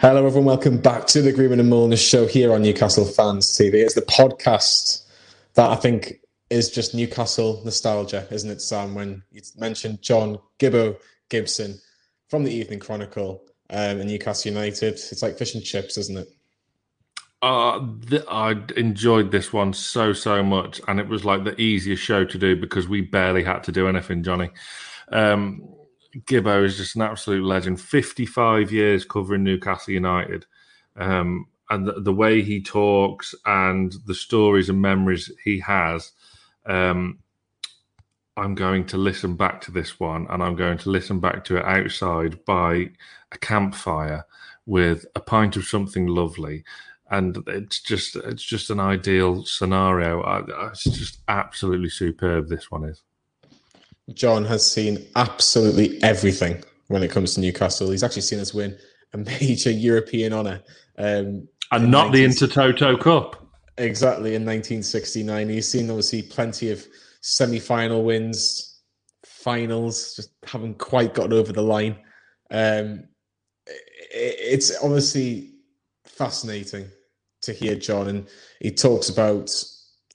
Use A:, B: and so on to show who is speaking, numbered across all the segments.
A: Hello, everyone. Welcome back to the Greenwood and Mulliner show here on Newcastle Fans TV. It's the podcast that I think is just Newcastle nostalgia, isn't it, Sam? When you mentioned John Gibbo Gibson from the Evening Chronicle um, and Newcastle United, it's like fish and chips, isn't it?
B: Uh, th- I enjoyed this one so so much, and it was like the easiest show to do because we barely had to do anything, Johnny. Um, Gibbo is just an absolute legend. Fifty-five years covering Newcastle United, um, and the, the, way he talks and the stories and memories he has. Um, I'm going to listen back to this one, and I'm going to listen back to it outside by a campfire with a pint of something lovely and it's just it's just an ideal scenario. It's just absolutely superb. This one is.
A: John has seen absolutely everything when it comes to Newcastle. He's actually seen us win a major European honour, um,
B: and not 19... the Intertoto Cup.
A: Exactly in 1969. He's seen obviously plenty of semi-final wins, finals, just haven't quite gotten over the line. Um, it's obviously fascinating to hear John, and he talks about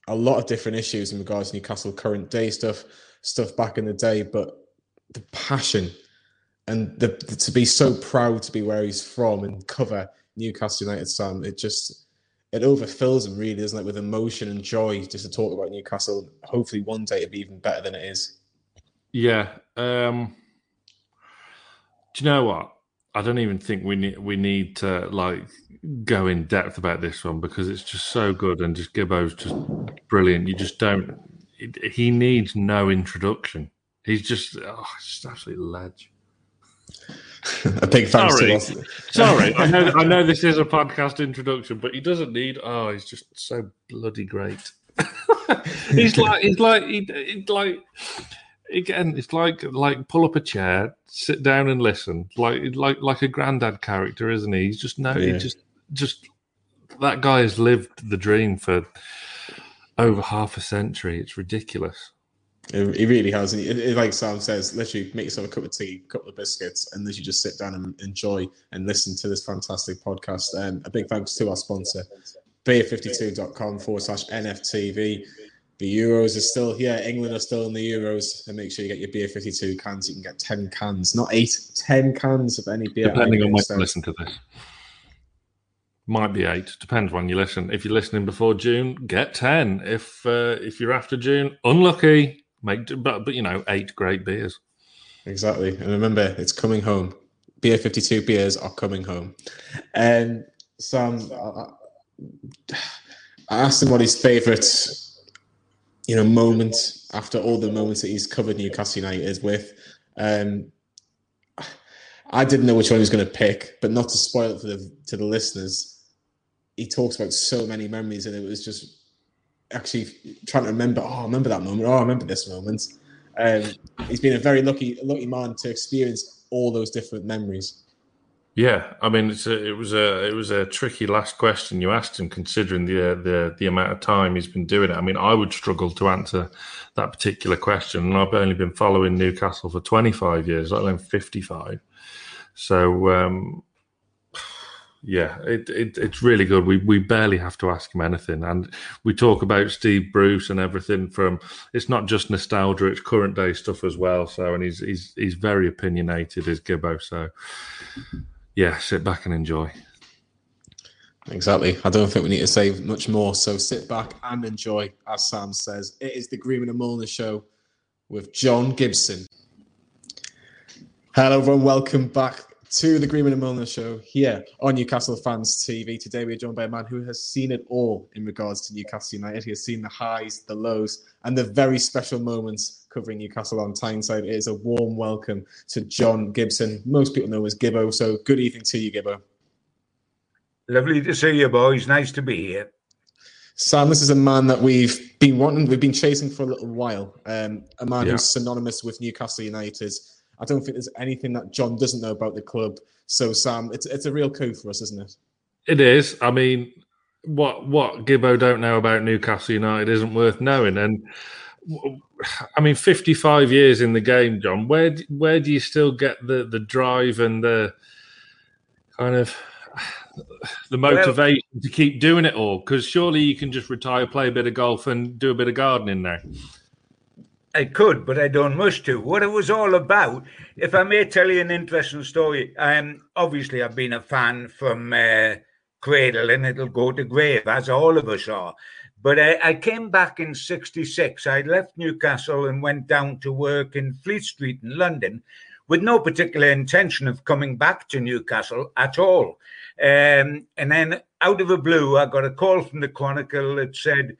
A: a lot of different issues in regards to Newcastle current day stuff, stuff back in the day, but the passion and the, to be so proud to be where he's from and cover Newcastle United, Sam, it just it overfills him really, doesn't it, with emotion and joy just to talk about Newcastle. Hopefully, one day it'll be even better than it is.
B: Yeah. Um, do you know what? I don't even think we need we need to like go in depth about this one because it's just so good and just Gibbo's just brilliant. You just don't. He needs no introduction. He's just, oh, just absolutely ledge.
A: a big thanks
B: Sorry. to Sorry, I know I know this is a podcast introduction, but he doesn't need. Oh, he's just so bloody great. he's like he's like he, he's like again. It's like like pull up a chair, sit down and listen. Like like like a granddad character, isn't he? He's just no. Yeah. He just just that guy has lived the dream for over half a century. It's ridiculous.
A: It really has. And it, like Sam says, literally make yourself a cup of tea, a couple of biscuits, and literally just sit down and enjoy and listen to this fantastic podcast. And a big thanks to our sponsor, beer52.com forward slash NFTV. The Euros are still here. England are still in the Euros. And make sure you get your beer 52 cans. You can get 10 cans, not eight, 10 cans of any beer.
B: Depending on when you listen to this. Might be eight. Depends when you listen. If you're listening before June, get ten. If uh, if you're after June, unlucky. Make but but you know eight great beers.
A: Exactly, and remember, it's coming home. Beer fifty two beers are coming home. And Sam, I, I asked him what his favourite, you know, moment after all the moments that he's covered Newcastle United is with. Um, I didn't know which one he was going to pick, but not to spoil it for the to the listeners he talks about so many memories, and it was just actually trying to remember. Oh, I remember that moment. Oh, I remember this moment. Um, he's been a very lucky, lucky man to experience all those different memories.
B: Yeah, I mean, a, it was a it was a tricky last question you asked him, considering the the the amount of time he's been doing it. I mean, I would struggle to answer that particular question, and I've only been following Newcastle for twenty five years, let alone fifty five. So um, yeah, it, it, it's really good. We we barely have to ask him anything, and we talk about Steve Bruce and everything. From it's not just nostalgia; it's current day stuff as well. So, and he's he's he's very opinionated, is Gibbo. So, yeah, sit back and enjoy.
A: Exactly. I don't think we need to say much more. So sit back and enjoy, as Sam says. It is the Greenwood and Mulliner show with John Gibson. Hello, everyone. Welcome back to the Greenwood and Mulliner show here on Newcastle Fans TV. Today we're joined by a man who has seen it all in regards to Newcastle United. He has seen the highs, the lows, and the very special moments covering Newcastle on Tyneside. It is a warm welcome to John Gibson. Most people know as Gibbo, so good evening to you, Gibbo.
C: Lovely to see you, boys. Nice to be here.
A: Sam, this is a man that we've been wanting, we've been chasing for a little while. Um, a man yeah. who's synonymous with Newcastle United I don't think there's anything that John doesn't know about the club. So, Sam, it's it's a real coup for us, isn't it?
B: It is. I mean, what what Gibbo don't know about Newcastle United isn't worth knowing. And I mean, 55 years in the game, John. Where where do you still get the the drive and the kind of the motivation well, to keep doing it all? Because surely you can just retire, play a bit of golf, and do a bit of gardening now.
C: I could, but I don't wish to. What it was all about, if I may tell you an interesting story, um, obviously I've been a fan from uh, cradle and it'll go to grave, as all of us are. But I, I came back in 66. I left Newcastle and went down to work in Fleet Street in London with no particular intention of coming back to Newcastle at all. Um, and then out of the blue, I got a call from the Chronicle that said,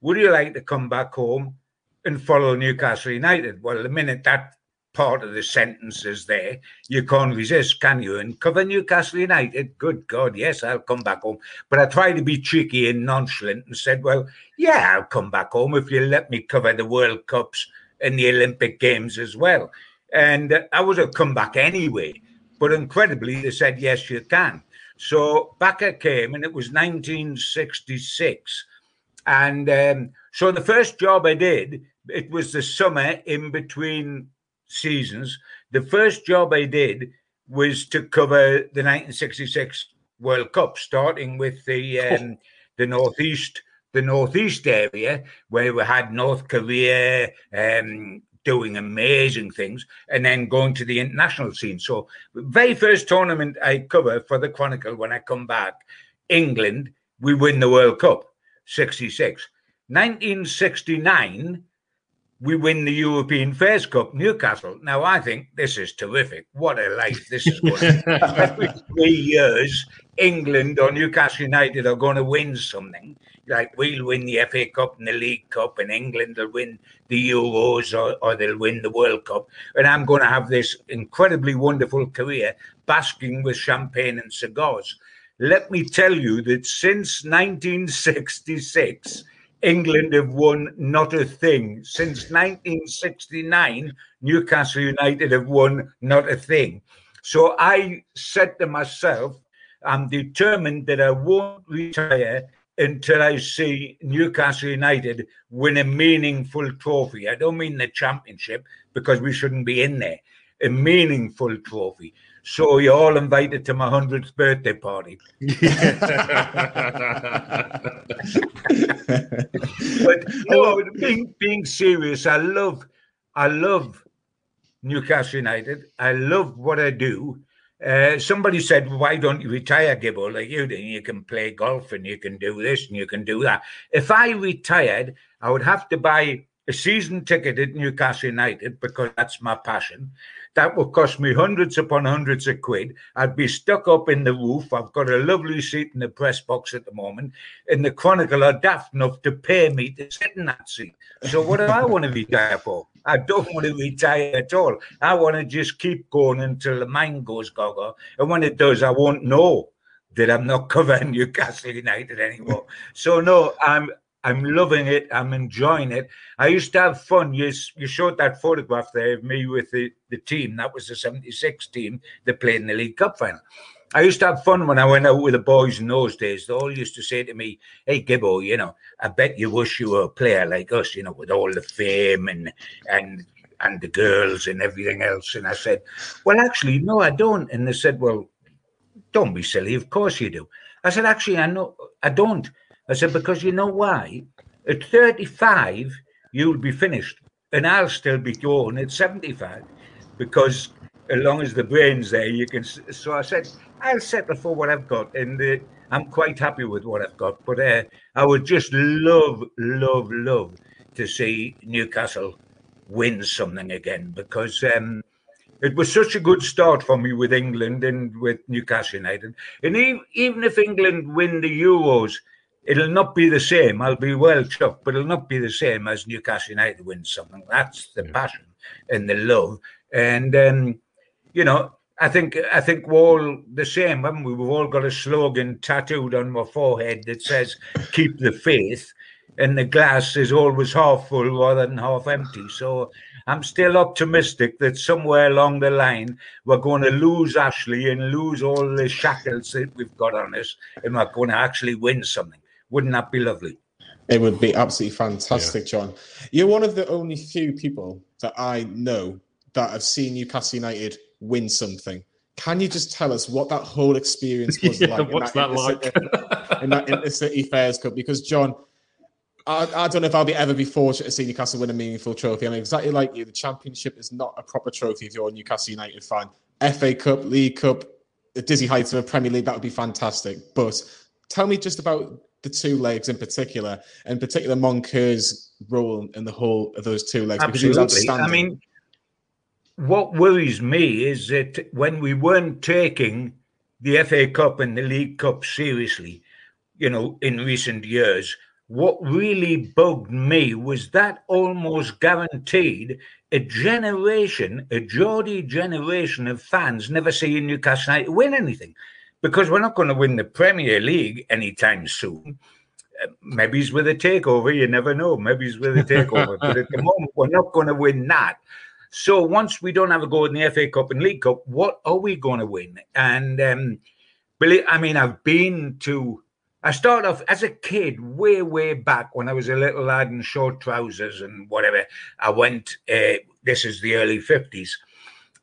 C: Would you like to come back home and follow Newcastle United? Well, the minute that part of the sentence is there, you can't resist, can you? And cover Newcastle United, good God, yes, I'll come back home. But I tried to be cheeky and nonchalant and said, Well, yeah, I'll come back home if you let me cover the World Cups and the Olympic Games as well. And I would have come back anyway. But incredibly, they said, yes, you can. So back I came, and it was 1966. And um, so the first job I did, it was the summer in between seasons. The first job I did was to cover the 1966 World Cup, starting with the um, the northeast the northeast area where we had North Korea, um, doing amazing things and then going to the international scene. So, very first tournament I cover for the Chronicle when I come back, England, we win the World Cup, 66. 1969, we win the European Fairs Cup, Newcastle. Now, I think this is terrific. What a life this is going to Every three years, England or Newcastle United are going to win something. Like we'll win the FA Cup and the League Cup, and England will win the Euros or, or they'll win the World Cup. And I'm going to have this incredibly wonderful career basking with champagne and cigars. Let me tell you that since 1966, England have won not a thing. Since 1969, Newcastle United have won not a thing. So I said to myself, I'm determined that I won't retire until I see Newcastle United win a meaningful trophy. I don't mean the championship because we shouldn't be in there. A meaningful trophy. So you're all invited to my hundredth birthday party. but no, being being serious, I love I love Newcastle United. I love what I do. Uh, somebody said, "Why don't you retire, Gibbo? Like you do, you can play golf and you can do this and you can do that." If I retired, I would have to buy a season ticket at Newcastle United because that's my passion. That would cost me hundreds upon hundreds of quid. I'd be stuck up in the roof. I've got a lovely seat in the press box at the moment. And the Chronicle are daft enough to pay me to sit in that seat. So what do I want to retire for? I don't want to retire at all. I want to just keep going until the mind goes gaga. And when it does, I won't know that I'm not covering Newcastle United anymore. so no, I'm I'm loving it. I'm enjoying it. I used to have fun. You, you showed that photograph there of me with the, the team. That was the 76 team that played in the League Cup final. I used to have fun when I went out with the boys in those days. They all used to say to me, Hey, Gibbo, you know, I bet you wish you were a player like us, you know, with all the fame and, and, and the girls and everything else. And I said, Well, actually, no, I don't. And they said, Well, don't be silly. Of course you do. I said, Actually, I know I don't. I said, because you know why? At 35, you'll be finished. And I'll still be going at 75 because as long as the brain's there, you can. So I said, I'll settle for what I've got. And uh, I'm quite happy with what I've got. But uh, I would just love, love, love to see Newcastle win something again because um, it was such a good start for me with England and with Newcastle United. And even, even if England win the Euros, it'll not be the same. I'll be well chuffed, but it'll not be the same as Newcastle United win something. That's the passion and the love. And um, you know, I think I think we're all the same, haven't we? We've all got a slogan tattooed on my forehead that says "Keep the faith," and the glass is always half full rather than half empty. So I'm still optimistic that somewhere along the line we're going to lose Ashley and lose all the shackles that we've got on us, and we're going to actually win something. Wouldn't that be lovely?
A: It would be absolutely fantastic, yeah. John. You're one of the only few people that I know that have seen Newcastle United win something. can you just tell us what that whole experience was
B: Yeah,
A: like?
B: what's that like?
A: in that Intercity Fairs Cup? Because John, I, I don't know if I'll be ever be fortunate to see Newcastle win a meaningful trophy. I mean, exactly like you, the Championship is not a proper trophy if you're a Newcastle United fan. FA Cup, League Cup, the dizzy heights of a Premier League, that would be fantastic. But tell me just about the two legs in particular, and in particular Moncur's role in the whole of those two legs. because he was
C: Absolutely. I mean, what worries me is that when we weren't taking the FA Cup and the League Cup seriously, you know, in recent years, what really bugged me was that almost guaranteed a generation, a Geordie generation of fans never seeing Newcastle United win anything. Because we're not going to win the Premier League anytime soon. Uh, Maybe it's with a takeover, you never know. Maybe it's with a takeover. but at the moment, we're not going to win that. So once we don't have a go in the FA Cup and League Cup, what are we going to win? And um, believe, I mean, I've been to. I started off as a kid, way, way back when I was a little lad in short trousers and whatever. I went. Uh, this is the early fifties.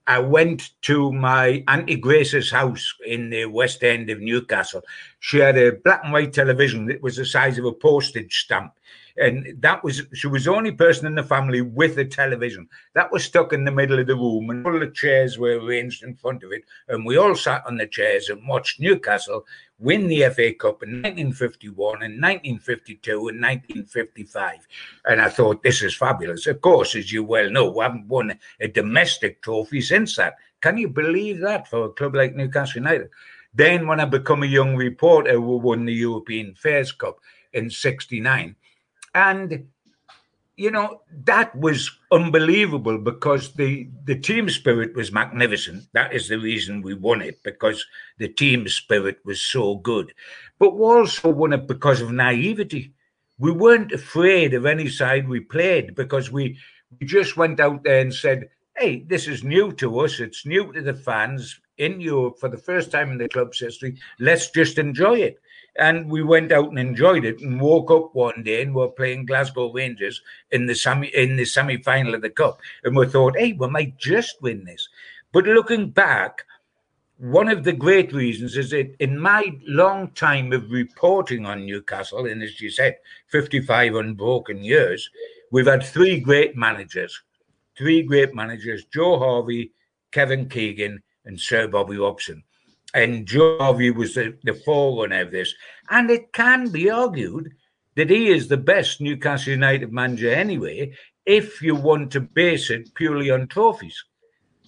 C: I went to my Auntie Grace's house in the West End of Newcastle. She had a black and white television that was the size of a postage stamp. And that was, she was the only person in the family with a television. That was stuck in the middle of the room, and all the chairs were arranged in front of it. And we all sat on the chairs and watched Newcastle win the FA Cup in 1951 and 1952 and 1955. And I thought, this is fabulous. Of course, as you well know, we haven't won a domestic trophy since that. Can you believe that for a club like Newcastle United? Then, when I become a young reporter, we won the European Fairs Cup in 69. And you know that was unbelievable because the the team spirit was magnificent. That is the reason we won it because the team spirit was so good. But we also won it because of naivety. We weren't afraid of any side we played because we we just went out there and said hey this is new to us. It's new to the fans in Europe for the first time in the club's history. Let's just enjoy it and we went out and enjoyed it and woke up one day and we're playing Glasgow Rangers in the semi in the semi final of the cup. And we thought hey we might just win this. But looking back one of the great reasons is that in my long time of reporting on Newcastle and as you said 55 unbroken years we've had three great managers. Three great managers Joe Harvey Kevin Keegan and Sir Bobby Robson and Harvey was the, the forerunner of this. And it can be argued that he is the best Newcastle United manager anyway, if you want to base it purely on trophies,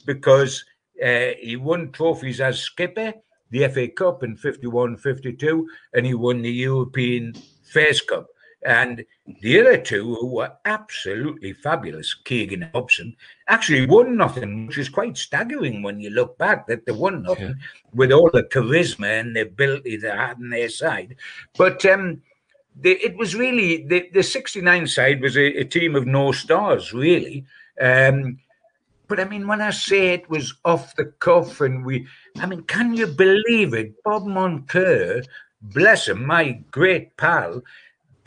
C: because uh, he won trophies as skipper, the FA Cup in 51 52, and he won the European Fairs Cup. And the other two, who were absolutely fabulous, Keegan and Robson, actually won nothing, which is quite staggering when you look back that they won nothing
B: Yeah.
C: with all the charisma and the ability they had on their side. But um, the, it was really the, the 69 side was a, a team of no stars, really. Um, but I mean, when I say it was off the cuff and we, I mean, can you believe it? Bob Moncur, bless him, my great pal,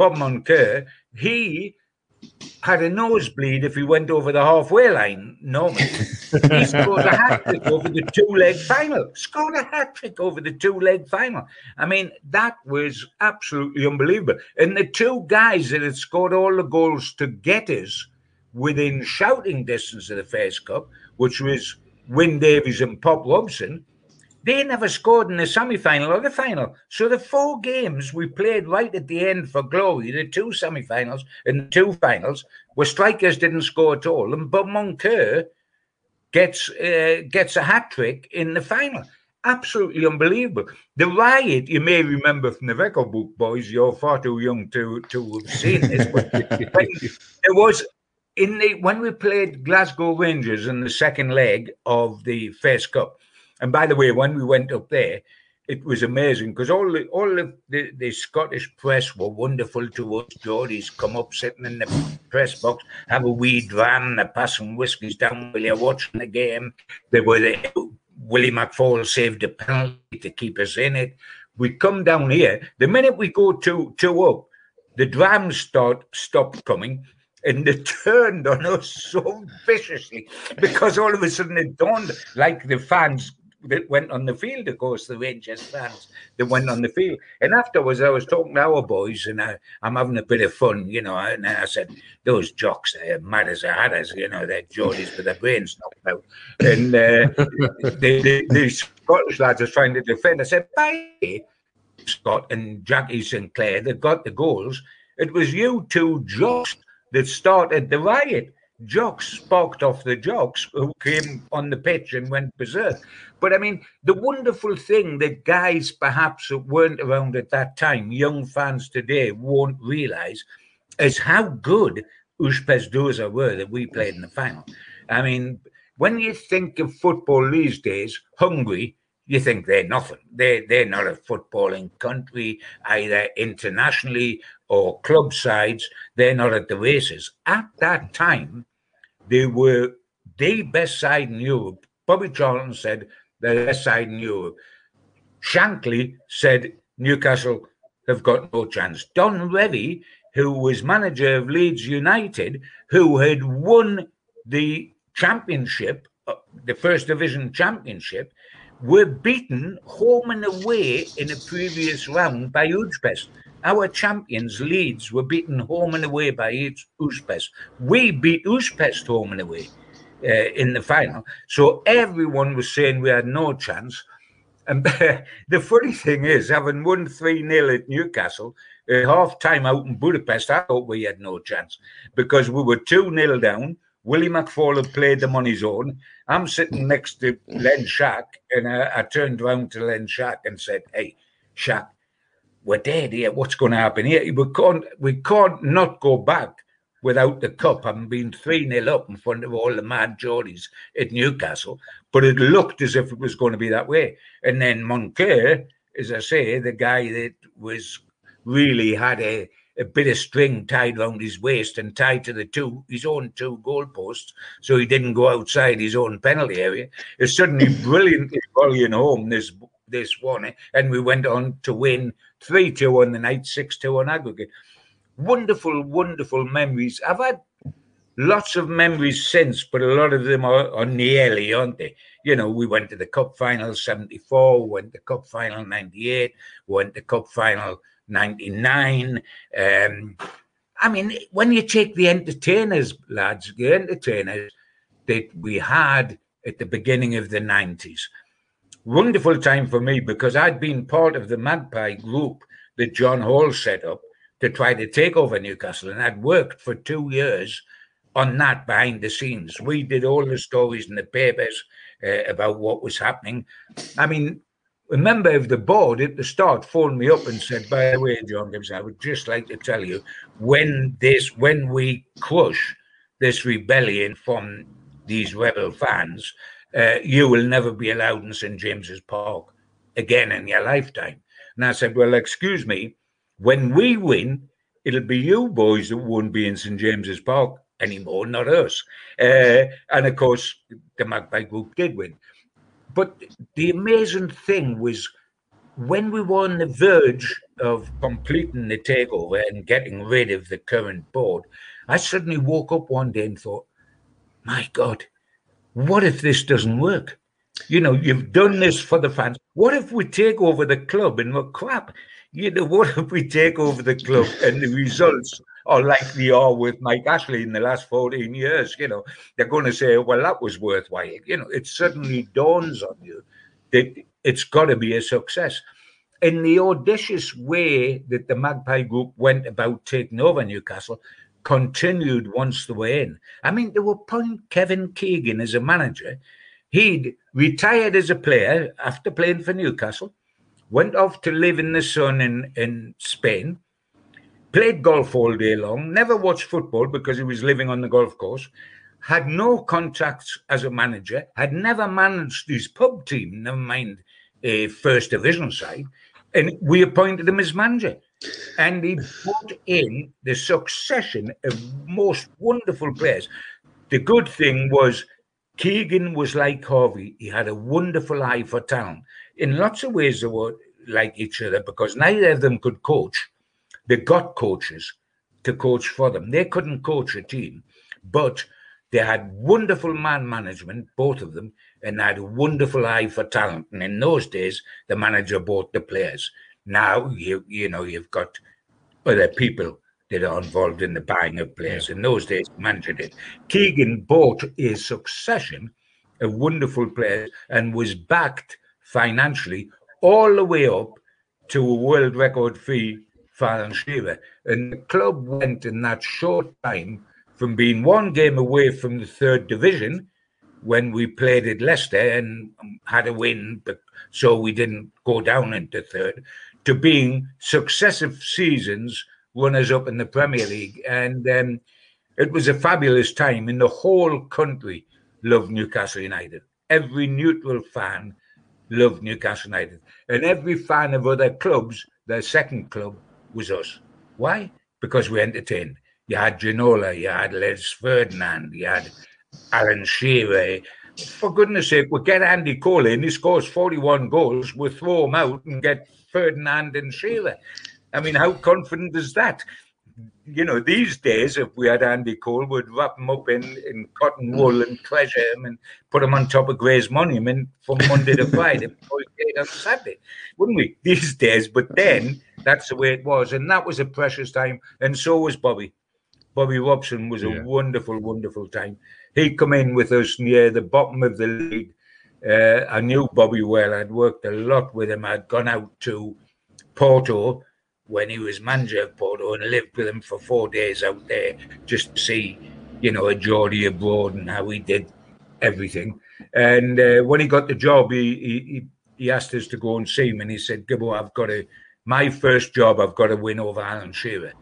C: Bob Moncur, he had a nosebleed if he went over the halfway line normally. he scored a hat trick over the two leg final. Scored a hat trick over the two leg final. I mean, that was absolutely unbelievable. And the two guys that had scored all the goals to get us within shouting distance of the Fairs Cup, which was Wyn Davies and Pop Robson, they never scored in the semi final or the final. So the four games we played right at the end for glory, the two semi finals and the two finals, where strikers didn't score at all. And Bob Moncur gets uh, gets a hat trick in the final. Absolutely unbelievable. The riot, you may remember from the record book, boys, you're far too young to, to have seen this, but there was in the when we played Glasgow Rangers in the second leg of the Fairs Cup, and by the way, when we went up there, it was amazing because all the all the, the, the Scottish press were wonderful to us. Geordies come up, sitting in the press box, have a wee dram, they're passing whiskies down while you're watching the game. They were the, Willie McFaul saved a penalty to keep us in it. We come down here. The minute we go two two up, the drams start stopped coming. And they turned on us so viciously because all of a sudden it dawned like the fans went on the field, of course, the Rangers fans that went on the field. And afterwards, I was talking to our boys, and I, am having a bit of fun, you know. And I said, "Those jocks, they're mad as a hatters, you know. They're Geordies with their brains knocked out." And uh, the, the, the Scottish lads are trying to defend. I said, "Bye." Scott and Jackie Sinclair that got the goals. It was you two jocks that started the riot. Jocks sparked off the jocks who came on the pitch and went berserk. But I mean, the wonderful thing that guys perhaps that weren't around at that time, young fans today, won't realize is how good Ujpest Dozsa were that we played in the final. I mean, when you think of football these days, Hungary you think they're nothing. They they're not a footballing country either internationally or club sides. They're not at the races. At that time, they were the best side in Europe. Bobby Charlton said the best side in Europe. Shankly said Newcastle have got no chance. Don Revie, who was manager of Leeds United, who had won the championship, uh, the first division championship, were beaten home and away in a previous round by Ujpest. Our champions, Leeds, were beaten home and away by Ujpest. We beat Ujpest home and away uh, in the final. So everyone was saying we had no chance. And the funny thing is, having won 3 0 at Newcastle, uh, half time out in Budapest, I thought we had no chance because we were 2 0 down. Willie McFaul had played them on his own. I'm sitting next to Len Shack, and I, I turned round to Len Shack and said, Hey, Shack, we're dead here. What's going to happen here? We can't, we can't not go back without the cup, having been 3 0 up in front of all the mad Geordies at Newcastle. But it looked as if it was going to be that way. And then Moncur, as I say, the guy that was really had a a bit of string tied round his waist and tied to the two his own two goalposts, so he didn't go outside his own penalty area. Is suddenly brilliantly volleying home this this one, and we went on to win three two on the night, six two on aggregate. Wonderful, wonderful memories. I've had lots of memories since, but a lot of them are, are nearly, aren't they? You know, we went to the cup final 74, went to cup final 98, went to cup final 99. Um, I mean, when you take the entertainers, lads, the entertainers that we had at the beginning of the 90s, wonderful time for me because I'd been part of the Magpie group that John Hall set up to try to take over Newcastle, and I'd worked for two years on that behind the scenes. We did all the stories in the papers uh, about what was happening. I mean, a member of the board at the start phoned me up and said, "By the way, John Gibbs, I would just like to tell you when this when we crush this rebellion from these rebel fans, uh, you will never be allowed in St James's Park again in your lifetime." And I said, "Well, excuse me, when we win, it'll be you boys that won't be in St James's Park." Anymore, not us. Uh, and of course, the Magpie Group did win. But the amazing thing was when we were on the verge of completing the takeover and getting rid of the current board, I suddenly woke up one day and thought, my God, what if this doesn't work? You know, you've done this for the fans. What if we take over the club and we're crap? You know, what if we take over the club and the results are like they are with Mike Ashley in the last 14 years, you know, they're going to say, well, that was worthwhile. You know, it suddenly dawns on you that it's got to be a success. In the audacious way that the Magpie Group went about taking over Newcastle, continued once they were in. I mean, they were putting Kevin Keegan as a manager. He'd retired as a player after playing for Newcastle, went off to live in the sun in, in Spain, played golf all day long, never watched football because he was living on the golf course, had no contacts as a manager, had never managed his pub team, never mind a first division side, and we appointed him as manager. And he put in the succession of most wonderful players. The good thing was Keegan was like Harvey. He had a wonderful eye for talent. In lots of ways, they were like each other because neither of them could coach they got coaches to coach for them. They couldn't coach a team, but they had wonderful man management, both of them, and had a wonderful eye for talent. And in those days, the manager bought the players. Now you you know you've got other people that are involved in the buying of players. In those days, manager did. Keegan bought a succession of wonderful players and was backed financially all the way up to a world record fee for Alan Shearer. And the club went in that short time from being one game away from the third division when we played at Leicester and had a win, but so we didn't go down into third, to being successive seasons runners up in the Premier League. And um, it was a fabulous time, and the whole country loved Newcastle United. Every neutral fan loved Newcastle United, and every fan of other clubs, their second club was us. Why? Because we entertained. You had Ginola, you had Les Ferdinand, you had Alan Shearer. For goodness sake, we get Andy Cole in, he scores 41 goals, we throw him out and get Ferdinand and Shearer. I mean, how confident is that? You know, these days, if we had Andy Cole, we'd wrap him up in, in cotton wool and treasure him and put him on top of Grey's monument from Monday to Friday before he played on Saturday, wouldn't we? These days, but then that's the way it was. And that was a precious time. And so was Bobby. Bobby Robson was yeah. a wonderful, wonderful time. He come in with us near the bottom of the league. Uh, I knew Bobby well. I'd worked a lot with him. I'd gone out to Porto when he was manager of Porto and lived with him for four days out there just to see, you know, a Geordie abroad and how he did everything. And uh, when he got the job, he, he he asked us to go and see him, and he said, "Gibbo, I've got to my first job. I've got to win over Alan Shearer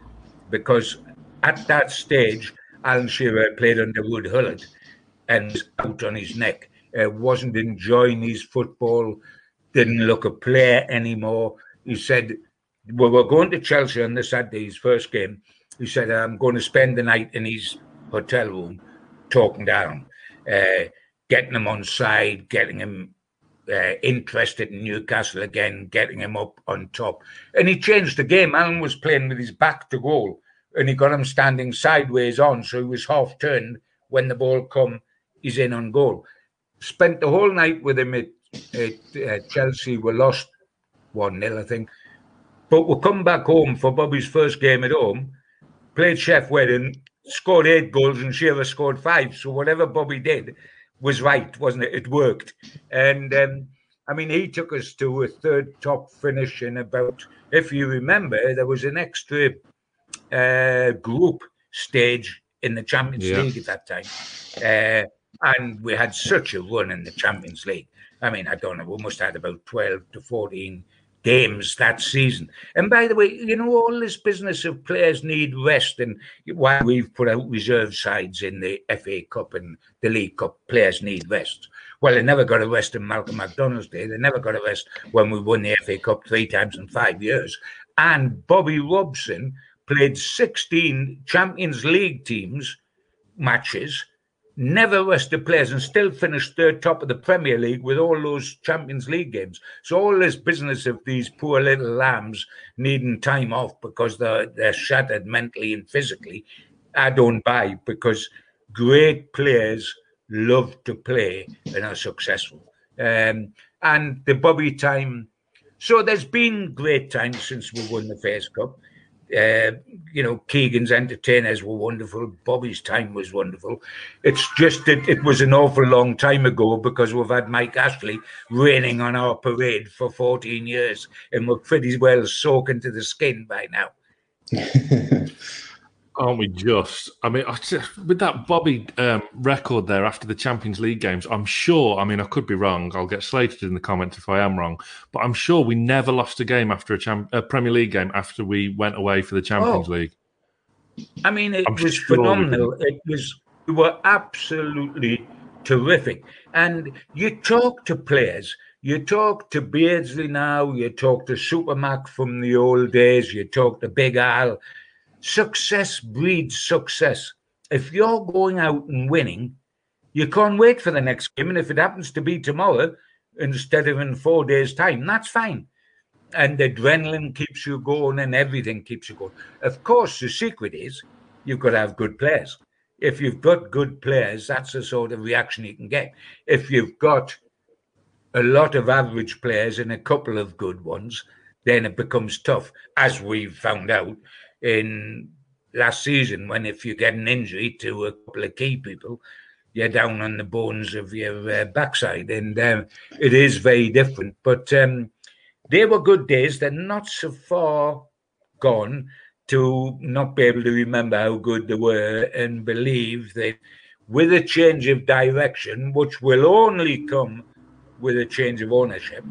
C: because at that stage, Alan Shearer played under Ruud Gullit and was out on his neck. Uh, wasn't enjoying his football, didn't look a player anymore. He said, well, we're going to Chelsea on the Saturday, his first game. He said, I'm going to spend the night in his hotel room talking down, uh, getting him on side, getting him uh, interested in Newcastle again, getting him up on top. And he changed the game. Alan was playing with his back to goal and he got him standing sideways on, so he was half turned when the ball come. He's in on goal. Spent the whole night with him at, at uh, Chelsea. We lost one 0 I think. But we come back home for Bobby's first game at home. Played Sheff Wednesday, scored eight goals, and Shearer scored five. So whatever Bobby did was right, wasn't it? It worked. And um, I mean, he took us to a third top finish in about. If you remember, there was an extra uh, group stage in the Champions yeah. League at that time. Uh, and we had such a run in the Champions League. I mean, I don't know, we must have had about 12 to 14 games that season. And by the way, you know, all this business of players need rest and why we've put out reserve sides in the FA Cup and the League Cup, players need rest. Well, they never got a rest in Malcolm McDonald's day. They never got a rest when we won the FA Cup three times in five years. And Bobby Robson played 16 Champions League teams matches, never rested players, and still finished third top of the Premier League with all those Champions League games. So all this business of these poor little lambs needing time off because they're they're shattered mentally and physically, I don't buy because great players love to play and are successful. Um, and the Bobby time. So there's been great times since we won the FA Cup. Uh, you know, Keegan's entertainers were wonderful. Bobby's time was wonderful. It's just that it was an awful long time ago because we've had Mike Ashley raining on our parade for 14 years and we're pretty well soaking to the skin by now.
B: aren't we just? I mean, I just, with that Bobby um, record there after the Champions League games, I'm sure. I mean, I could be wrong. I'll get slated in the comments if I am wrong. But I'm sure we never lost a game after a, Cham- a Premier League game after we went away for the Champions oh. League.
C: I mean, it I'm was sure phenomenal. It was we were absolutely terrific. And you talk to players. You talk to Beardsley now. You talk to Supermac from the old days. You talk to Big Al Success breeds success. If you're going out and winning, you can't wait for the next game. And if it happens to be tomorrow instead of in four days' time, that's fine. And the adrenaline keeps you going and everything keeps you going. Of course, the secret is you've got to have good players. if you've got good players, that's the sort of reaction you can get. If you've got a lot of average players and a couple of good ones, then it becomes tough, as we've found out in last season when if you get an injury to a couple of key people, you're down on the bones of your uh, backside, and um, it is very different. But um, they were good days. They're not so far gone to not be able to remember how good they were and believe that with a change of direction, which will only come with a change of ownership,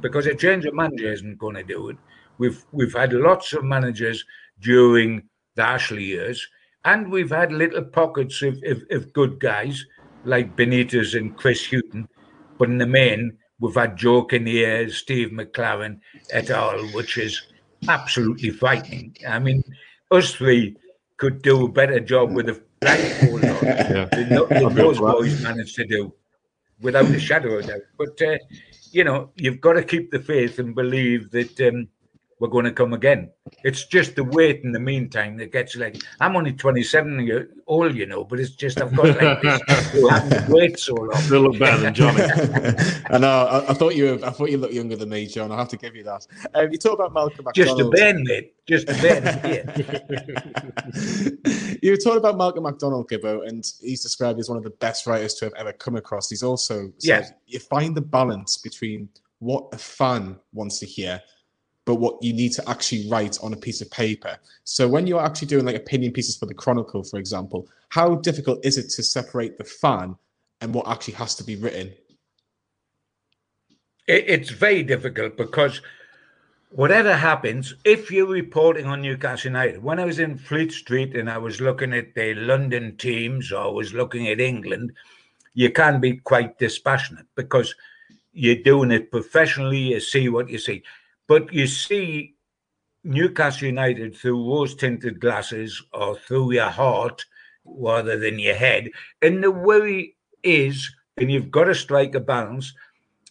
C: because a change of manager isn't going to do it. We've we've had lots of managers during the Ashley years, and we've had little pockets of, of, of good guys like Benitez and Chris Hughton, but in the main, we've had Joe Kinnear, Steve McClaren et al., which is absolutely frightening. I mean, us three could do a better job with a blindfold on yeah. than, than those boys managed to do, without a shadow of doubt. But uh, you know, you've got to keep the faith and believe that um, we're going to come again. It's just the wait in the meantime that gets like I'm only 27 years old, you know, but it's just I've got like this to have to wait so long.
B: Still look better than Johnny.
A: I know. I, I, thought you were, I thought you looked younger than me, John. I have to give you that. Um, you talk about Malcolm
C: McDonald. Just a bit, mate. Just a bit.
A: Yeah. you were talking about Malcolm McDonald, Gibbo, and he's described as one of the best writers to have ever come across. He's also said yeah. you find the balance between what a fan wants to hear but what you need to actually write on a piece of paper. So when you're actually doing like opinion pieces for the Chronicle, for example, how difficult is it to separate the fan and what actually has to be written?
C: It's very difficult because whatever happens, if you're reporting on Newcastle United, when I was in Fleet Street and I was looking at the London teams or I was looking at England, you can be quite dispassionate because you're doing it professionally, you see what you see. But you see Newcastle United through rose tinted glasses or through your heart rather than your head. And the worry is, and you've got to strike a balance,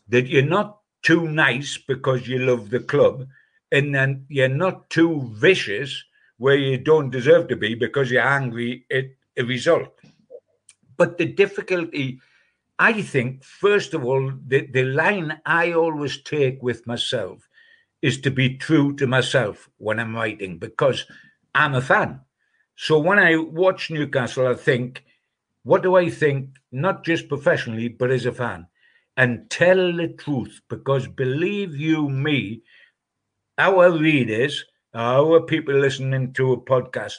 C: that you're not too nice because you love the club, and then you're not too vicious where you don't deserve to be because you're angry at a result. But the difficulty, I think, first of all, the, the line I always take with myself is to be true to myself when I'm writing because I'm a fan. So when I watch Newcastle, I think, what do I think, not just professionally, but as a fan? And tell the truth because believe you me, our readers, our people listening to a podcast,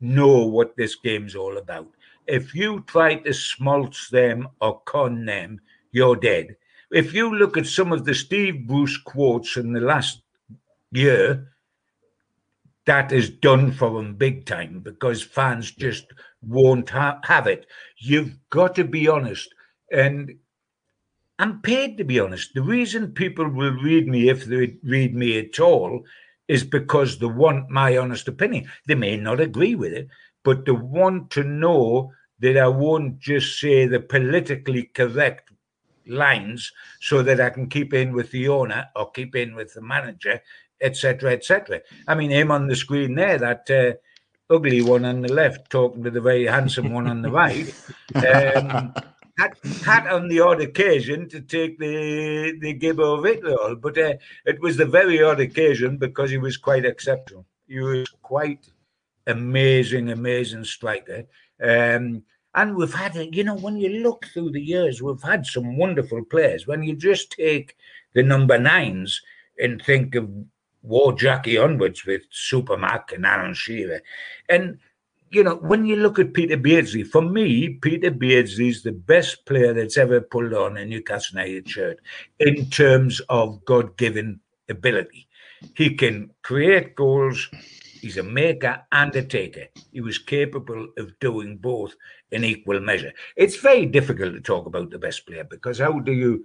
C: know what this game's all about. If you try to smulch them or con them, you're dead if you look at some of the Steve Bruce quotes in the last year, that is done for them big time because fans just won't ha- have it. You've got to be honest. And I'm paid to be honest. The reason people will read me, if they read me at all, is because they want my honest opinion. They may not agree with it, but they want to know that I won't just say the politically correct lines so that I can keep in with the owner or keep in with the manager, etc., etc. I mean, him on the screen there, that uh, ugly one on the left talking to the very handsome one on the right. Um, had, had on the odd occasion to take the the give of it all, but uh, it was the very odd occasion because he was quite exceptional. He was quite amazing, amazing striker. Um, and we've had, you know, when you look through the years, we've had some wonderful players. When you just take the number nines and think of Wor Jackie onwards with Super Mac and Alan Shearer. And, you know, when you look at Peter Beardsley, for me, Peter Beardsley is the best player that's ever pulled on a Newcastle United shirt in terms of God given ability. He can create goals, He's a maker and a taker. He was capable of doing both in equal measure. It's very difficult to talk about the best player because how do you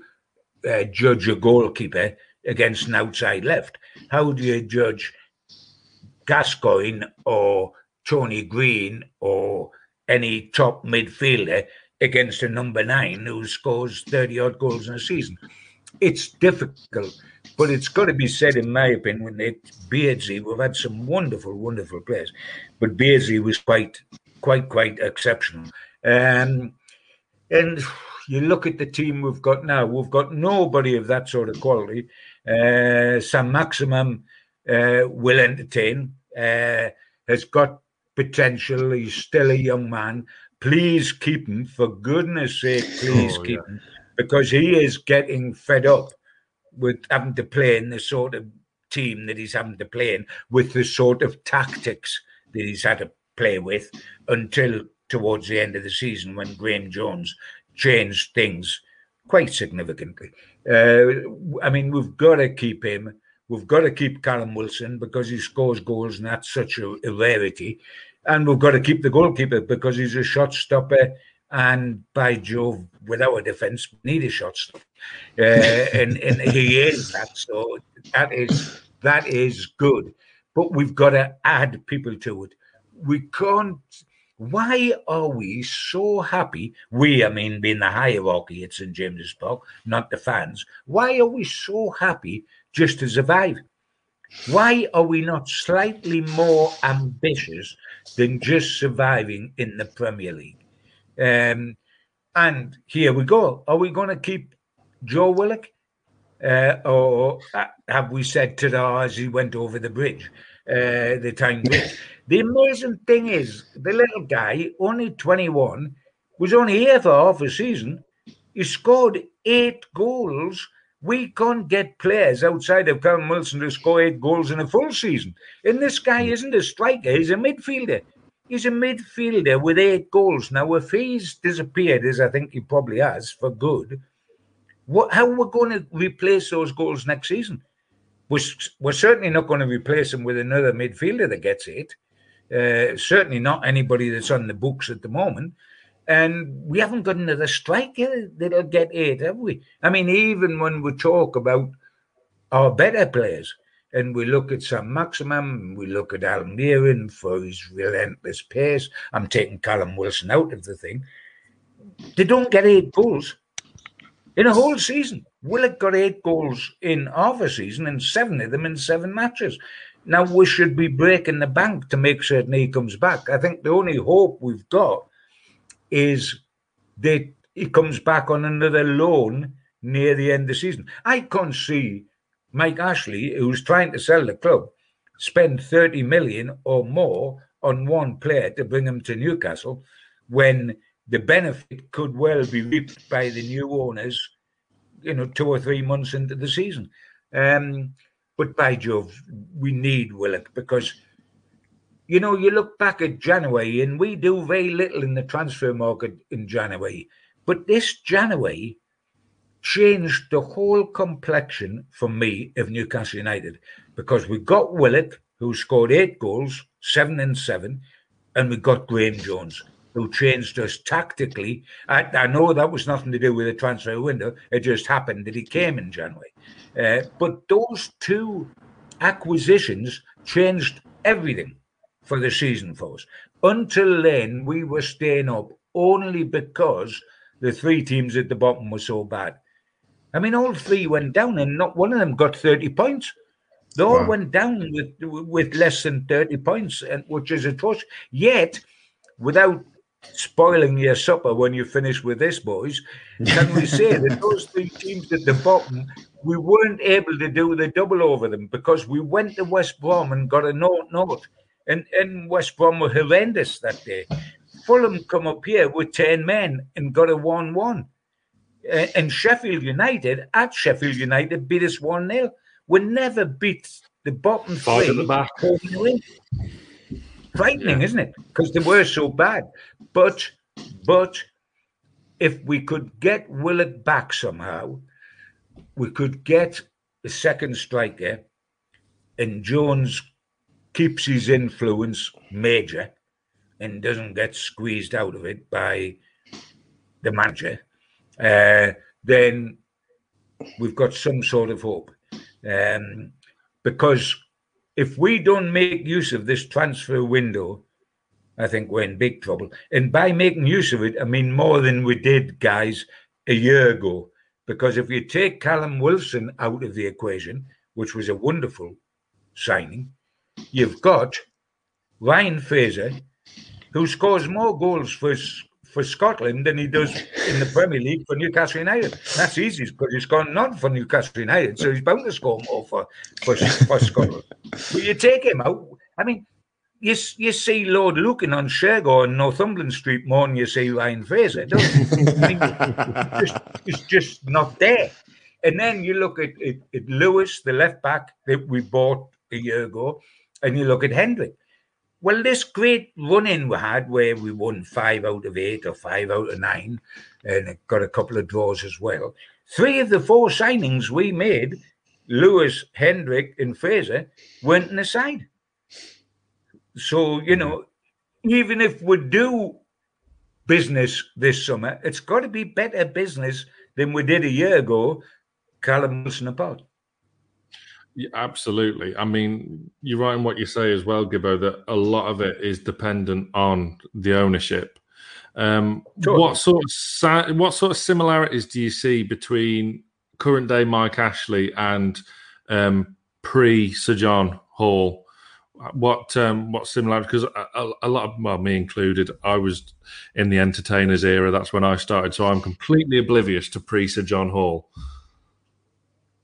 C: uh, judge a goalkeeper against an outside left? How do you judge Gascoigne or Tony Green or any top midfielder against a number nine who scores 30 odd goals in a season? It's difficult. But it's got to be said, in my opinion, that Beardsley, we've had some wonderful, wonderful players, but Beardsley was quite quite, quite exceptional. Um, and you look at the team we've got now, we've got nobody of that sort of quality. Uh, Saint-Maximin uh, will entertain, uh, has got potential. He's still a young man. Please keep him, for goodness sake, please oh, keep yeah. him, because he is getting fed up with having to play in the sort of team that he's having to play in, with the sort of tactics that he's had to play with until towards the end of the season when Graeme Jones changed things quite significantly. Uh, I mean, we've got to keep him. We've got to keep Callum Wilson because he scores goals and that's such a, a rarity. And we've got to keep the goalkeeper because he's a shot stopper. And by Jove, without a defence, we need a shot stopper. Uh, and, and he is that. So that is that is good. But we've got to add people to it. We can't why are we so happy? We, I mean, being the hierarchy at St James's Park, not the fans. Why are we so happy just to survive? Why are we not slightly more ambitious than just surviving in the Premier League? Um, and here we go. Are we going to keep Joe Willock? Uh, or have we said to ta as he went over the bridge, uh, the Tyne Bridge? The amazing thing is, the little guy, only 21, was only here for half a season. He scored eight goals. We can't get players outside of Callum Wilson to score eight goals in a full season. And this guy hmm. isn't a striker, he's a midfielder. He's a midfielder with eight goals. Now, if he's disappeared, as I think he probably has for good, what, how are we going to replace those goals next season? We're, we're certainly not going to replace him with another midfielder that gets it. Uh, certainly not anybody that's on the books at the moment. And we haven't got another striker that'll get eight, have we? I mean, even when we talk about our better players, and we look at Saint-Maximin, we look at Almiron for his relentless pace. I'm taking Callum Wilson out of the thing. They don't get eight goals in a whole season. Willock got eight goals in half a season and seven of them in seven matches. Now we should be breaking the bank to make certain he comes back. I think the only hope we've got is that he comes back on another loan near the end of the season. I can't see Mike Ashley, who's trying to sell the club, spend 30 million or more on one player to bring him to Newcastle when the benefit could well be reaped by the new owners, you know, two or three months into the season. Um, but by Jove, we need Willock because, you know, you look back at January and we do very little in the transfer market in January. But this January changed the whole complexion for me of Newcastle United because we got Willock, who scored eight goals, seven and seven, and we got Graeme Jones who changed us tactically. I, I, know that was nothing to do with the transfer window. It just happened that he came in January. Uh, but those two acquisitions changed everything for the season for us. Until then, we were staying up only because the three teams at the bottom were so bad. I mean, all three went down, and not one of them got 30 points. They all wow. went down with with less than 30 points, and which is atrocious. Yet, without spoiling your supper when you finish with this, boys. Can we say that those three teams at the bottom, we weren't able to do the double over them because we went to West Brom and got a note note, and, and West Brom were horrendous that day. Fulham come up here with 10 men and got a 1 1. And Sheffield United at Sheffield United beat us 1 0. We never beat the bottom three.
B: the back
C: frightening, yeah. isn't it? Because they were so bad. But but if we could get Willock back somehow, we could get a second striker, and Jones keeps his influence major and doesn't get squeezed out of it by the manager, uh, then we've got some sort of hope. Um, because if we don't make use of this transfer window, I think we're in big trouble. And by making use of it, I mean more than we did, guys, a year ago. Because if you take Callum Wilson out of the equation, which was a wonderful signing, you've got Ryan Fraser, who scores more goals for for Scotland than he does in the Premier League for Newcastle United. That's easy because he's gone not for Newcastle United, so he's bound to score more for for, for Scotland. But you take him out. I mean, you you see Lord Lucan on Shergar and Northumberland Street more than you see Ryan Fraser. Don't? I mean, it's, just, it's just not there. And then you look at, at, at Lewis, the left back that we bought a year ago, and you look at Hendrick. Well, this great run in we had where we won five out of eight or five out of nine and got a couple of draws as well. Three of the four signings we made, Lewis, Hendrick, and Fraser, weren't in the side. So, you know, even if we do business this summer, it's got to be better business than we did a year ago, Callum Wilson apart.
B: Yeah, absolutely. I mean, you're right in what you say as well, Gibbo, that a lot of it is dependent on the ownership. Um, sure. What sort of what sort of similarities do you see between current day Mike Ashley and um, pre Sir John Hall? What um, what similarities? Because a, a, a, lot of well, me included, I was in the entertainers era. That's when I started, so I'm completely oblivious to pre Sir John Hall.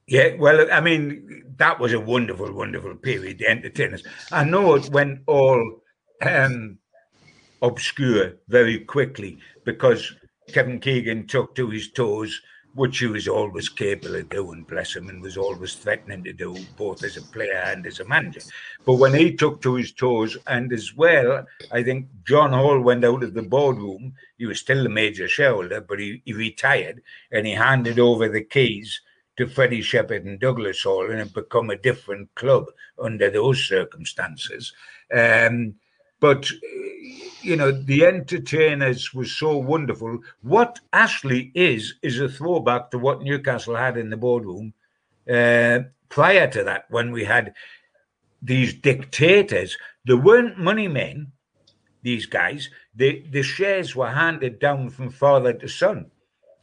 C: Yeah, well, I mean, that was a wonderful, wonderful period, the entertainers. I know it went all um, obscure very quickly because Kevin Keegan took to his toes, which he was always capable of doing, bless him, and was always threatening to do, both as a player and as a manager. But when he took to his toes, and as well, I think John Hall went out of the boardroom. He was still the major shareholder, but he, he retired and he handed over the keys to Freddie Shepherd and Douglas Hall and it become a different club under those circumstances. Um, but you know, the entertainers was so wonderful. What Ashley is is a throwback to what Newcastle had in the boardroom uh, prior to that, when we had these dictators. There weren't money men. These guys, the the shares were handed down from father to son,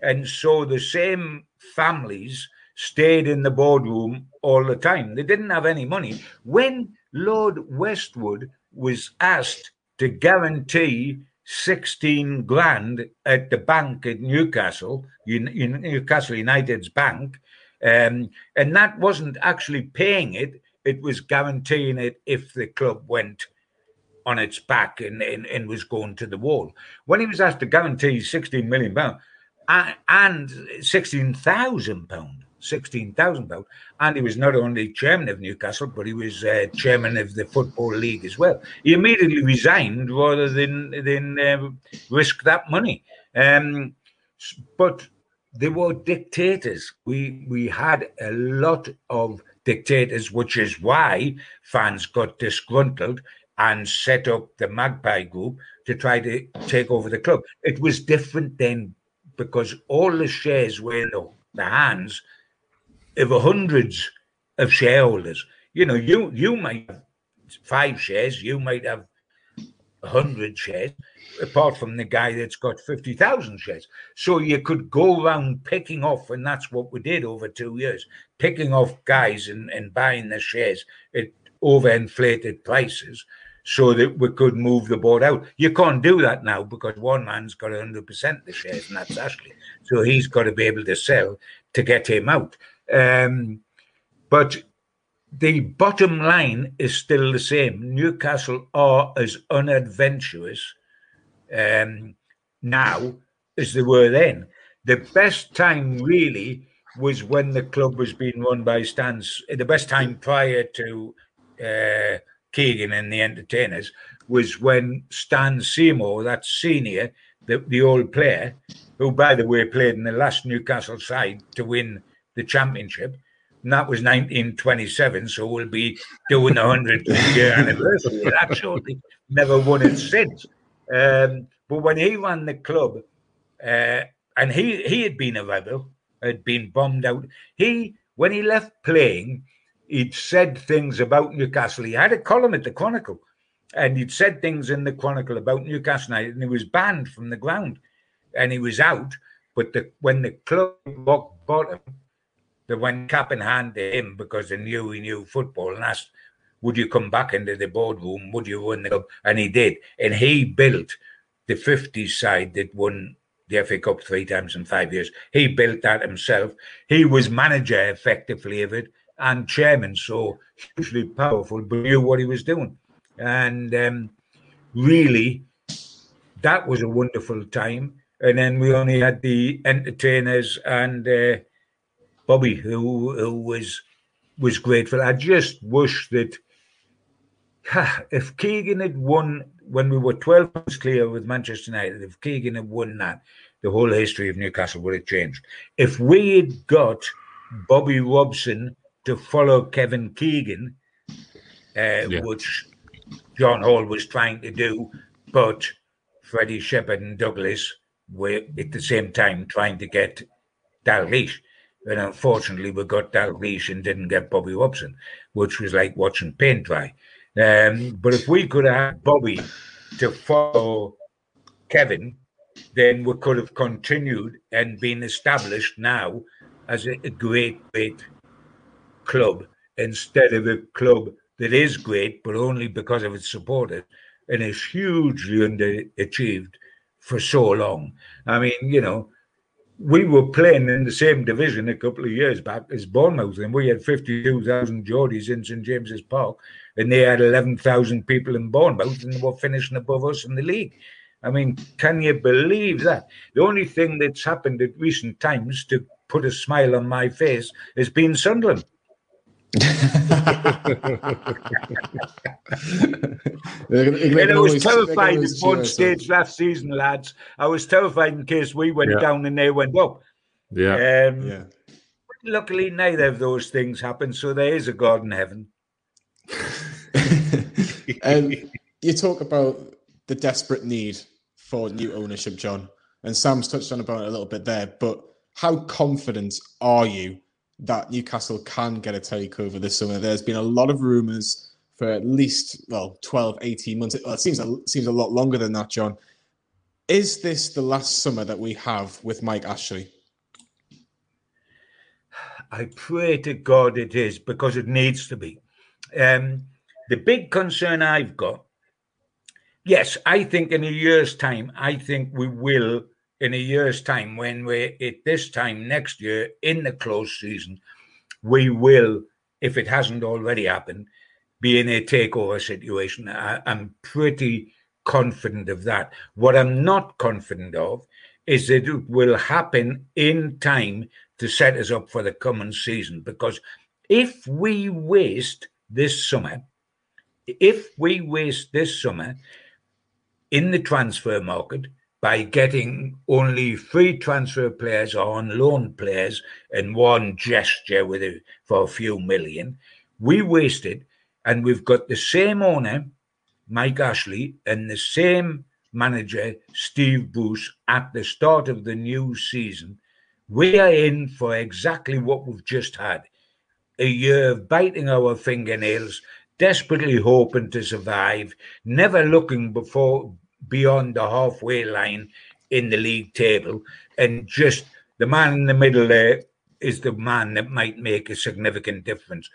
C: and so the same families stayed in the boardroom all the time. They didn't have any money. When Lord Westwood was asked to guarantee 16 grand at the bank at Newcastle, in, Newcastle United's bank, um, and that wasn't actually paying it, it was guaranteeing it if the club went on its back and, and, and was going to the wall. When he was asked to guarantee 16 million pounds and 16,000 pounds, sixteen thousand pounds, and he was not only chairman of Newcastle, but he was uh, chairman of the football league as well. He immediately resigned rather than than uh, risk that money. Um, but they were dictators. We we had a lot of dictators, which is why fans got disgruntled and set up the Magpie Group to try to take over the club. It was different then because all the shares were in the hands of hundreds of shareholders. You know, you you might have five shares, you might have a hundred shares, apart from the guy that's got fifty thousand shares. So you could go around picking off, and that's what we did over two years, picking off guys and, and buying the shares at overinflated prices so that we could move the board out. You can't do that now because one man's got 100% of the shares, and that's Ashley. So he's got to be able to sell to get him out. Um, but the bottom line is still the same. Newcastle are as unadventurous um, now as they were then. The best time really was when the club was being run by Stans. The best time prior to uh, Keegan and the entertainers was when Stan Seymour, that senior, the, the old player, who by the way played in the last Newcastle side to win the championship. And that was 1927, so we'll be doing the 100th year anniversary of that. Never won it since. Um, but when he ran the club, uh, and he, he had been a rebel, had been bombed out, he, when he left playing, he'd said things about Newcastle. He had a column at the Chronicle, and he'd said things in the Chronicle about Newcastle and he was banned from the ground, and he was out. But the, when the club rock bottom, they went cap in hand to him because they knew he knew football and asked, would you come back into the boardroom? Would you win the cup? And he did. And he built the 50s side that won the FA Cup three times in five years. He built that himself. He was manager effectively of it and chairman, so hugely powerful, but knew what he was doing. And um, really, that was a wonderful time. And then we only had the entertainers and uh, Bobby, who who was was grateful. I just wish that if Keegan had won when we were 12 points clear with Manchester United, if Keegan had won that, the whole history of Newcastle would have changed. If we had got Bobby Robson to follow Kevin Keegan, uh, yeah. which John Hall was trying to do, but Freddie Shepherd and Douglas were at the same time trying to get Dalglish. And unfortunately, we got Dalglish and didn't get Bobby Robson, which was like watching paint dry. Um, but if we could have had Bobby to follow Kevin, then we could have continued and been established now as a, a great, great club instead of a club that is great, but only because of its supporters and is hugely underachieved for so long. I mean, you know, we were playing in the same division a couple of years back as Bournemouth, and we had 52,000 Geordies in St James's Park, and they had 11,000 people in Bournemouth, and they were finishing above us in the league. I mean, can you believe that? The only thing that's happened at recent times to put a smile on my face has been Sunderland. And I was terrified at one stage last season, lads. I was terrified in case we went yeah. down and they went up.
B: Yeah. Um,
C: yeah. Luckily, neither of those things happened, so there is a God in heaven.
A: um, you talk about the desperate need for new ownership, John, and Sam's touched on about it a little bit there. But how confident are you that Newcastle can get a takeover this summer. There's been a lot of rumours for at least, well, 12, 18 months. Well, it seems a, seems a lot longer than that, John. Is this the last summer that we have with Mike Ashley?
C: I pray to God it is because it needs to be. Um, the big concern I've got, yes, I think in a year's time, I think we will in a year's time, when we're at this time next year in the close season, we will, if it hasn't already happened, be in a takeover situation. I, am pretty confident of that. What I'm not confident of is that it will happen in time to set us up for the coming season. Because if we waste this summer, if we waste this summer in the transfer market, by getting only three transfer players or on loan players and one gesture with a, for a few million. We wasted, and we've got the same owner, Mike Ashley, and the same manager, Steve Bruce, at the start of the new season. We are in for exactly what we've just had a year of biting our fingernails, desperately hoping to survive, never looking before beyond the halfway line in the league table. And just the man in the middle there is the man that might make a significant difference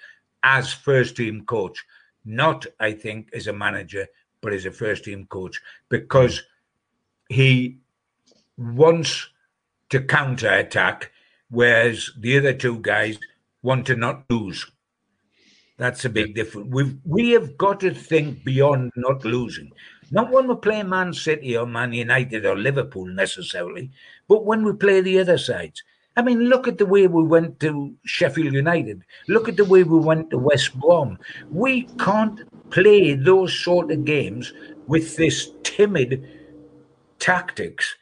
C: as first team coach. Not, I think, as a manager, but as a first team coach, because he wants to counter attack, whereas the other two guys want to not lose. That's a big difference. We've we have got to think beyond not losing. Not when we play Man City or Man United or Liverpool necessarily, but when we play the other sides. I mean, look at the way we went to Sheffield United. Look at the way we went to West Brom. We can't play those sort of games with this timid tactics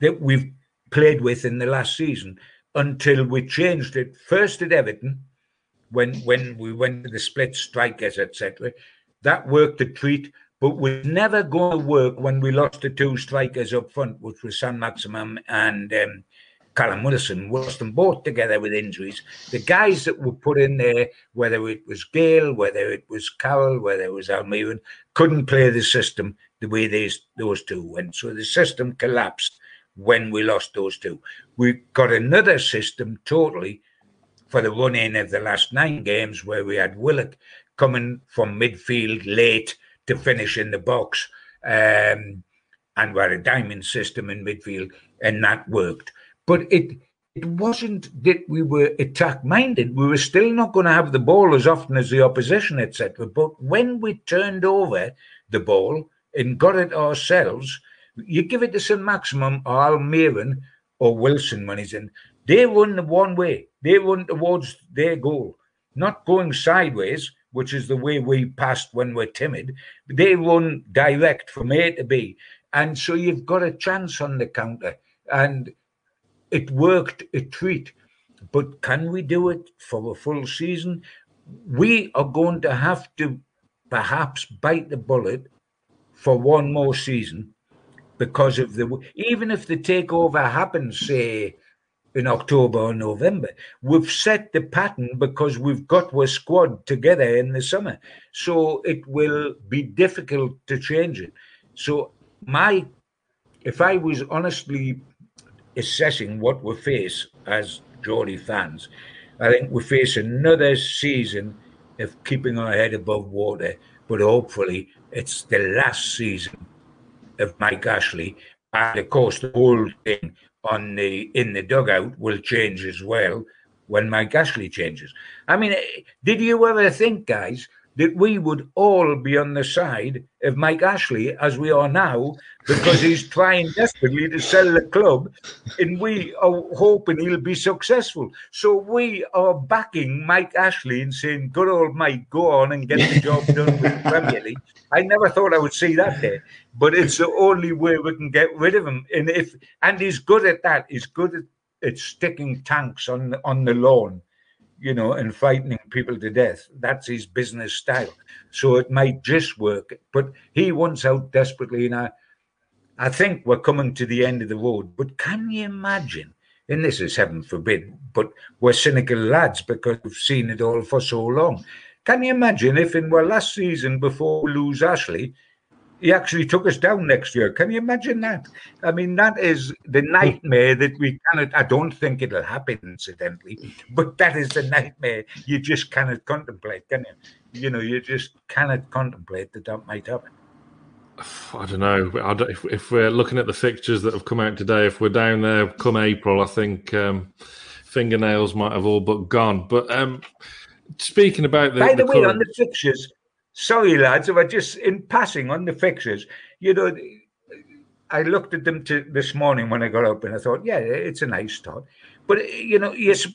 C: that we've played with in the last season until we changed it first at Everton when when we went to the split strikers etc. That worked a treat but was never going to work when we lost the two strikers up front, which was Saint-Maximin and um, Callum Wilson. We lost them both together with injuries. The guys that were put in there, whether it was Gayle, whether it was Carroll, whether it was Almiron, couldn't play the system the way these, those two went. So the system collapsed when we lost those two. We got another system totally for the run in of the last nine games where we had Willock coming from midfield late to finish in the box. Um, and we had a diamond system in midfield, and that worked. But it it wasn't that we were attack minded. We were still not going to have the ball as often as the opposition, etc. But when we turned over the ball and got it ourselves, you give it to Saint-Maximin or Almiron or Wilson when he's in, they run the one way. They run towards their goal, not going sideways, which is the way we passed when we're timid. They run direct from A to B. And so you've got a chance on the counter. And it worked a treat. But can we do it for a full season? We are going to have to perhaps bite the bullet for one more season because of the even if the takeover happens, say in October or November, we've set the pattern because we've got our squad together in the summer. So it will be difficult to change it. So my if I was honestly assessing what we face as Geordie fans, I think we face another season of keeping our head above water, but hopefully it's the last season of Mike Ashley. And of course, the whole thing on the in the dugout will change as well when Mike Ashley changes. I mean, eh, did you ever think, guys, that we would all be on the side of Mike Ashley as we are now because he's trying desperately to sell the club and we are hoping he'll be successful. So we are backing Mike Ashley and saying, good old Mike, go on and get the job done with the Premier League. I never thought I would see that there, but it's the only way we can get rid of him. And if and he's good at that. He's good at, at sticking tanks on on the lawn you know, and frightening people to death. That's his business style. So it might just work. But he wants out desperately. And I, I think we're coming to the end of the road. But can you imagine? And this is heaven forbid, but we're cynical lads because we've seen it all for so long. Can you imagine if in our last season before we lose Ashley, he actually took us down next year. Can you imagine that? I mean, that is the nightmare that we cannot. I don't think it'll happen, incidentally, but that is the nightmare you just cannot contemplate, can you? You know, you just cannot contemplate that that might happen.
B: I don't know. I don't, if, if, we're looking at the fixtures that have come out today, if we're down there come April, I think um, fingernails might have all but gone. But um, speaking about the,
C: by the,
B: the
C: way, current... on the fixtures, sorry, lads, if I just in passing on the fixtures, you know, I looked at them to, this morning when I got up and I thought, yeah, it's a nice start. But, you know, yes,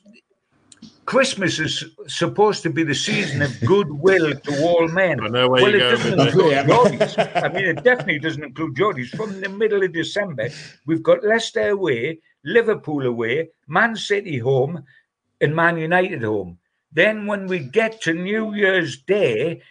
C: Christmas is supposed to be the season of goodwill to all men.
B: I know where well, you're
C: it doesn't include Geordies. I mean, it definitely doesn't include Geordies. From the middle of December, we've got Leicester away, Liverpool away, Man City home, and Man United home. Then when we get to New Year's Day,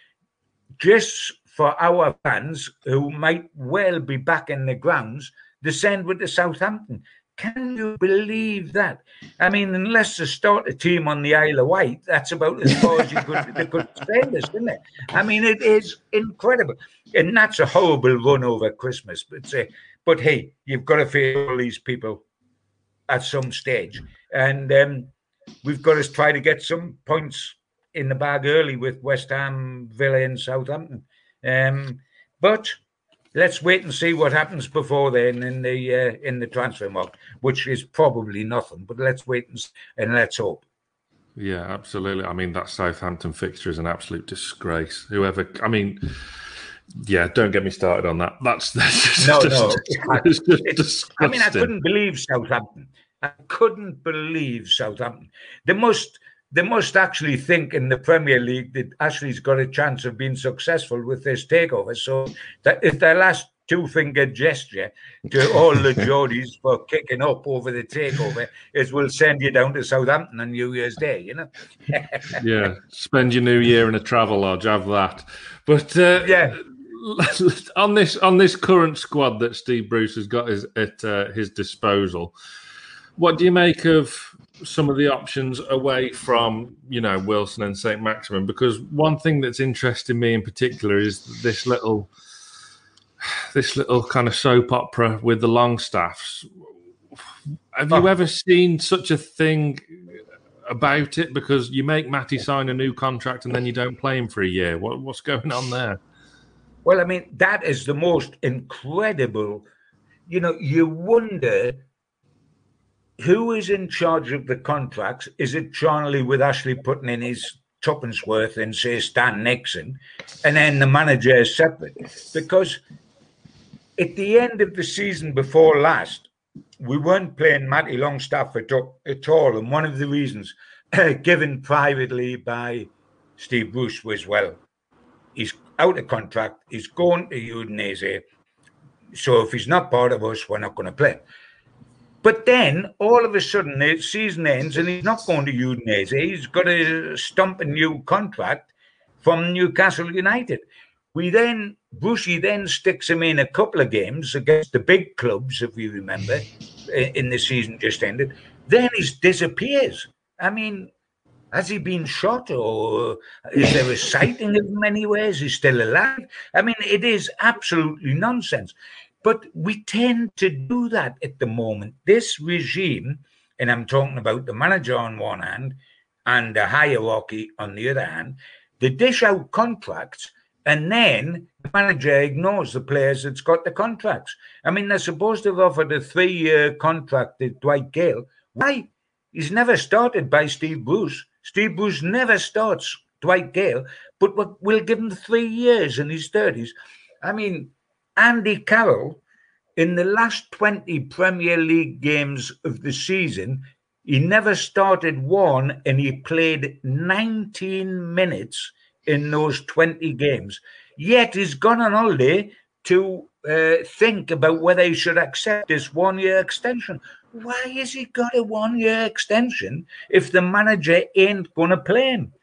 C: just for our fans who might well be back in the grounds, the send with the Southampton. Can you believe that? I mean, unless they start a team on the Isle of Wight, that's about as far as you could they could send us, isn't it? I mean, it is incredible, and that's a horrible run over Christmas. But uh, but hey, you've got to face all these people at some stage, and um, we've got to try to get some points in the bag early with West Ham, Villa, and Southampton. Um, but let's wait and see what happens before then in the uh, in the transfer market, which is probably nothing. But let's wait and, and let's hope.
B: Yeah, absolutely. I mean, that Southampton fixture is an absolute disgrace. Whoever, I mean, yeah, don't get me started on that. That's, that's just,
C: no, no. It's, I mean, I couldn't believe Southampton. I couldn't believe Southampton. The most they must actually think in the Premier League that Ashley's got a chance of being successful with this takeover. So that if their last two finger gesture to all the Geordies for kicking up over the takeover is we'll send you down to Southampton on New Year's Day, you know?
B: yeah, spend your new year in a travel lodge, have that. But uh,
C: yeah.
B: On this on this current squad that Steve Bruce has got his, at uh, his disposal, what do you make of some of the options away from you know Wilson and Saint Maximin? Because one thing that's interesting me in particular is this little this little kind of soap opera with the Longstaffs. Have you oh. ever seen such a thing about it? Because you make Matty sign a new contract and then you don't play him for a year. What, what's going on there?
C: Well, I mean, that is the most incredible. You know, you wonder who is in charge of the contracts. Is it Charnley with Ashley putting in his tuppence worth and say Stan Nixon, and then the manager is separate? Because at the end of the season before last, we weren't playing Matty Longstaff at, at all. And one of the reasons uh, given privately by Steve Bruce was, well, he's out of contract, he's going to Udinese. So if he's not part of us, we're not going to play. But then all of a sudden the season ends and he's not going to Udinese. He's got to stump a new contract from Newcastle United. We then Bushy then sticks him in a couple of games against the big clubs, if you remember, in the season just ended. Then he disappears. I mean, has he been shot or is there a sighting of him anywhere? Is he still alive? I mean, it is absolutely nonsense. But we tend to do that at the moment. This regime, and I'm talking about the manager on one hand and the hierarchy on the other hand, they dish out contracts and then the manager ignores the players that's got the contracts. I mean, they're supposed to have offered a three year contract to Dwight Gayle. Why? He's never started by Steve Bruce. Steve Bruce never starts Dwight Gayle, but we'll give him three years in his 30s. I mean, Andy Carroll, in the last 20 Premier League games of the season, he never started one and he played 19 minutes in those 20 games. Yet he's gone on holiday to uh, think about whether he should accept this one year extension. Why has he got a one year extension if the manager ain't going to play him?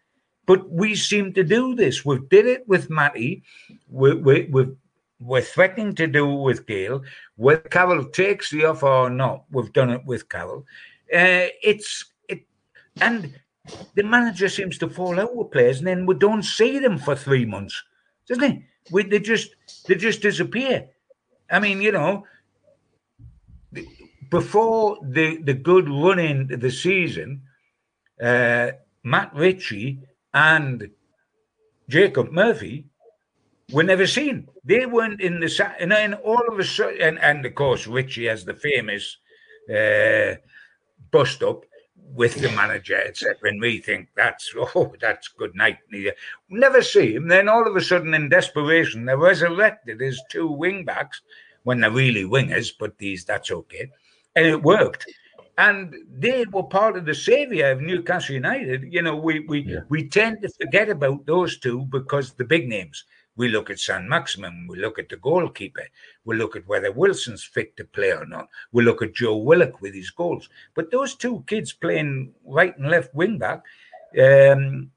C: But we seem to do this. We've did it with Matty. We, we, we've, we're threatening to do it with Gayle. Whether Carroll takes the offer or not, we've done it with Carroll. Uh, it's it, and the manager seems to fall out with players, and then we don't see them for three months, doesn't he? We, they just they just disappear. I mean, you know, before the the good run into the season, uh, Matt Ritchie and Jacob Murphy were never seen. They weren't in the and then all of a sudden, and, and of course Ritchie has the famous uh, bust up with the manager, etc. And we think that's oh, that's good night. Never see him. Then all of a sudden, in desperation, they're resurrected as two wing backs when they're really wingers, but these that's okay. And it worked. And they were part of the savior of Newcastle United. You know, we we, yeah. we tend to forget about those two because the big names. We look at Saint-Maximin, we look at the goalkeeper, we look at whether Wilson's fit to play or not, we look at Joe Willock with his goals. But those two kids playing right and left wing back um,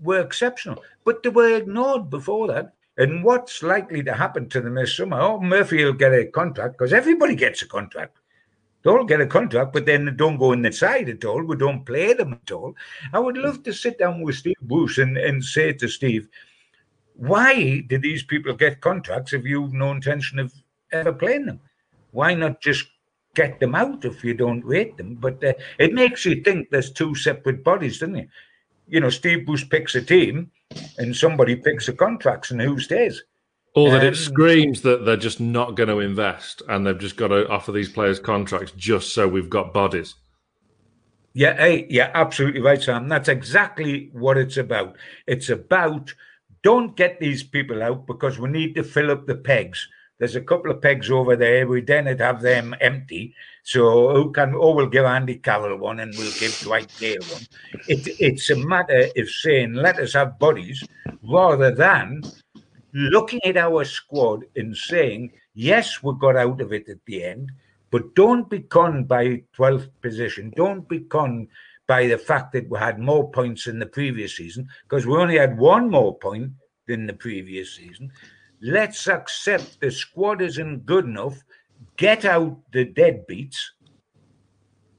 C: were exceptional, but they were ignored before that. And what's likely to happen to them this summer? Oh, Murphy will get a contract because everybody gets a contract. They all get a contract, but then they don't go in the side at all. We don't play them at all. I would love to sit down with Steve Bruce and, and say to Steve, why did these people get contracts if you've no intention of ever playing them? Why not just get them out if you don't rate them? But uh, it makes you think there's two separate bodies, doesn't it? You know, Steve Bruce picks a team and somebody picks the contracts and who stays.
B: Or that um, it screams that they're just not going to invest and they've just got to offer these players contracts just so we've got bodies.
C: Yeah, hey, yeah, absolutely right, Sam. That's exactly what it's about. It's about don't get these people out because we need to fill up the pegs. There's a couple of pegs over there. We then have them empty. So who can? Oh, we'll give Andy Carroll one, and we'll give Dwight Gayle one. It, it's a matter of saying let us have bodies, rather than looking at our squad and saying yes, we got out of it at the end, but don't be conned by 12th position. Don't be conned by the fact that we had more points in the previous season because we only had one more point than the previous season. Let's accept the squad isn't good enough. Get out the deadbeats.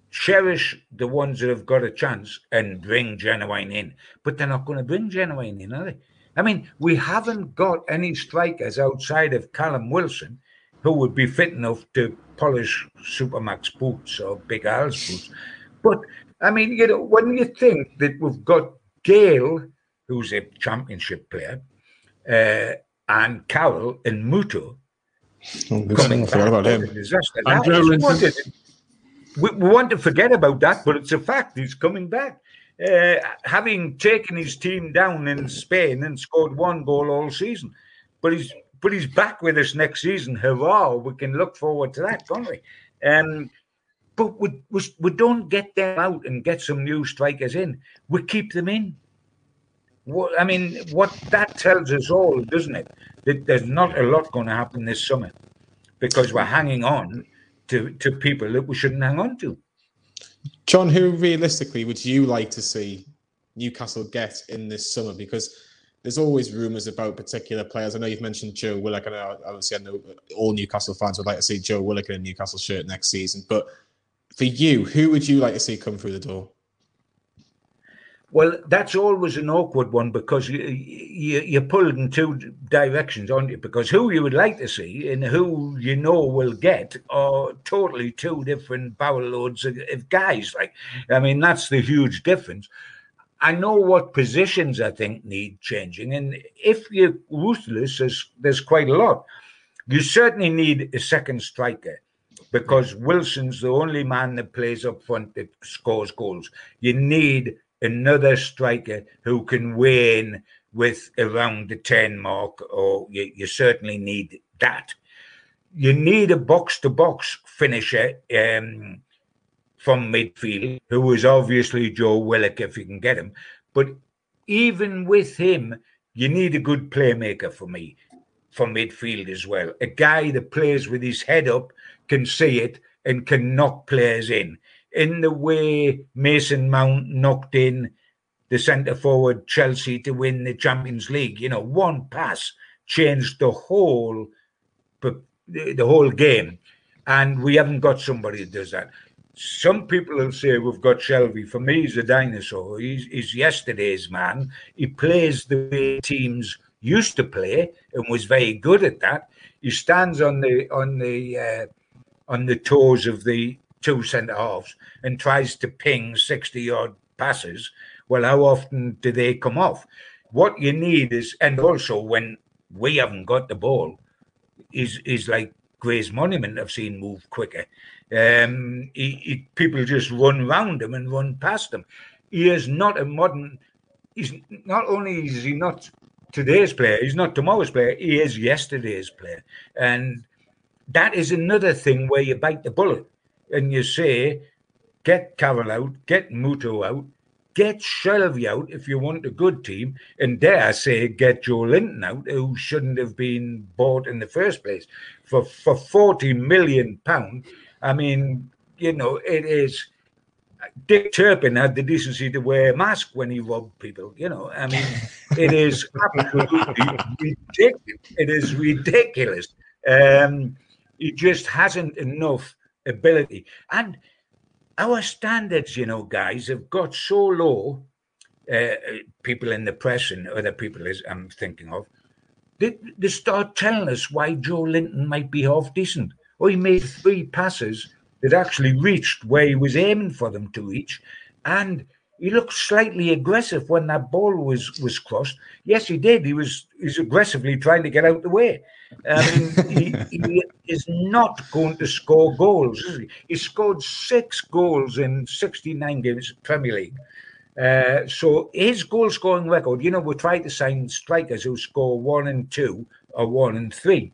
C: Cherish the ones that have got a chance and bring Genuine in. But they're not going to bring Genuine in, are they? I mean, we haven't got any strikers outside of Callum Wilson who would be fit enough to polish Supermax boots or Big Al's boots. But I mean, you know, when you think that we've got Gayle, who's a championship player, uh, and Carroll and Muto
A: oh, coming back, about him.
C: Disaster. we, we want to forget about that, but it's a fact. He's coming back. Uh, having taken his team down in Spain and scored one goal all season, but he's but he's back with us next season. Hurrah! We can look forward to that, can't we? Um, but we, we, we don't get them out and get some new strikers in. We keep them in. I mean, what that tells us all, doesn't it? That there's not a lot going to happen this summer because we're hanging on to, to people that we shouldn't hang on to.
A: John, who realistically would you like to see Newcastle get in this summer? Because there's always rumours about particular players. I know you've mentioned Joe Willock, and obviously I know all Newcastle fans would like to see Joe Willock in a Newcastle shirt next season. But for you, who would you like to see come through the door?
C: Well, that's always an awkward one because you, you you're pulled in two directions, aren't you? Because who you would like to see and who you know will get are totally two different barrel loads of, of guys. Like, I mean, that's the huge difference. I know what positions I think need changing, and if you're ruthless, there's, there's quite a lot. You certainly need a second striker because Wilson's the only man that plays up front that scores goals. You need another striker who can win with around the 10 mark, or you, you certainly need that. You need a box to box finisher um, from midfield, who is obviously Joe Willock if you can get him. But even with him, you need a good playmaker for me from midfield as well. A guy that plays with his head up, can see it, and can knock players in in the way Mason Mount knocked in the centre forward Chelsea to win the Champions League. You know, one pass changed the whole the whole game, and we haven't got somebody that does that. Some people will say we've got Shelvey. For me, he's a dinosaur. He's, he's yesterday's man. He plays the way teams used to play and was very good at that. He stands on the on the uh, on the toes of the two centre halves and tries to ping 60 yard passes, well, how often do they come off? What you need is, and also when we haven't got the ball, is is like Grey's Monument I've seen move quicker. Um, he, he, people just run round him and run past him. He is not a modern. He's not only is he not today's player, he's not tomorrow's player. He is yesterday's player, and that is another thing where you bite the bullet and you say, get Carroll out, get Muto out, get Shelvey out if you want a good team, and dare I say, get Joelinton out, who shouldn't have been bought in the first place for for forty million pound. I mean, you know, it is. Dick Turpin had the decency to wear a mask when he robbed people. You know, I mean, it is absolutely ridiculous. It is ridiculous. Um, he just hasn't enough ability. And our standards, you know, guys, have got so low. Uh, people in the press and other people is I'm thinking of, they, they start telling us why Joelinton might be half decent. Or he made three passes that actually reached where he was aiming for them to reach, and he looked slightly aggressive when that ball was was crossed. Yes, he did. He was he's aggressively trying to get out the way. I mean, he, he, is not going to score goals. He? he? scored six goals in 69 games Premier League. Uh, so his goal scoring record, you know, we try to sign strikers who score one and two or one and three.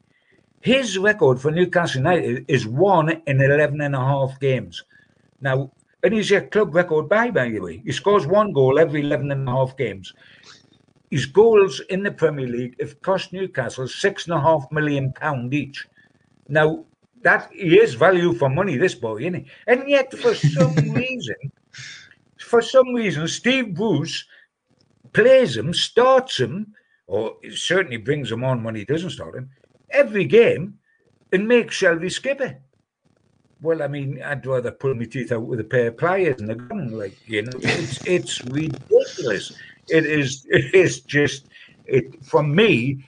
C: His record for Newcastle United is one in 11 and a half games. Now, and he's a club record by, by the way. He scores one goal every 11 and a half games. His goals in the Premier League have cost Newcastle six and a half million pound each. Now, that he is value for money, this boy, isn't he? And yet, for some reason, for some reason, Steve Bruce plays him, starts him, or certainly brings him on when he doesn't start him, every game and makes Shelvey skipper. Well, I mean, I'd rather pull my teeth out with a pair of pliers and a gun. Like you know, it's it's ridiculous. It is. It is just. It for me.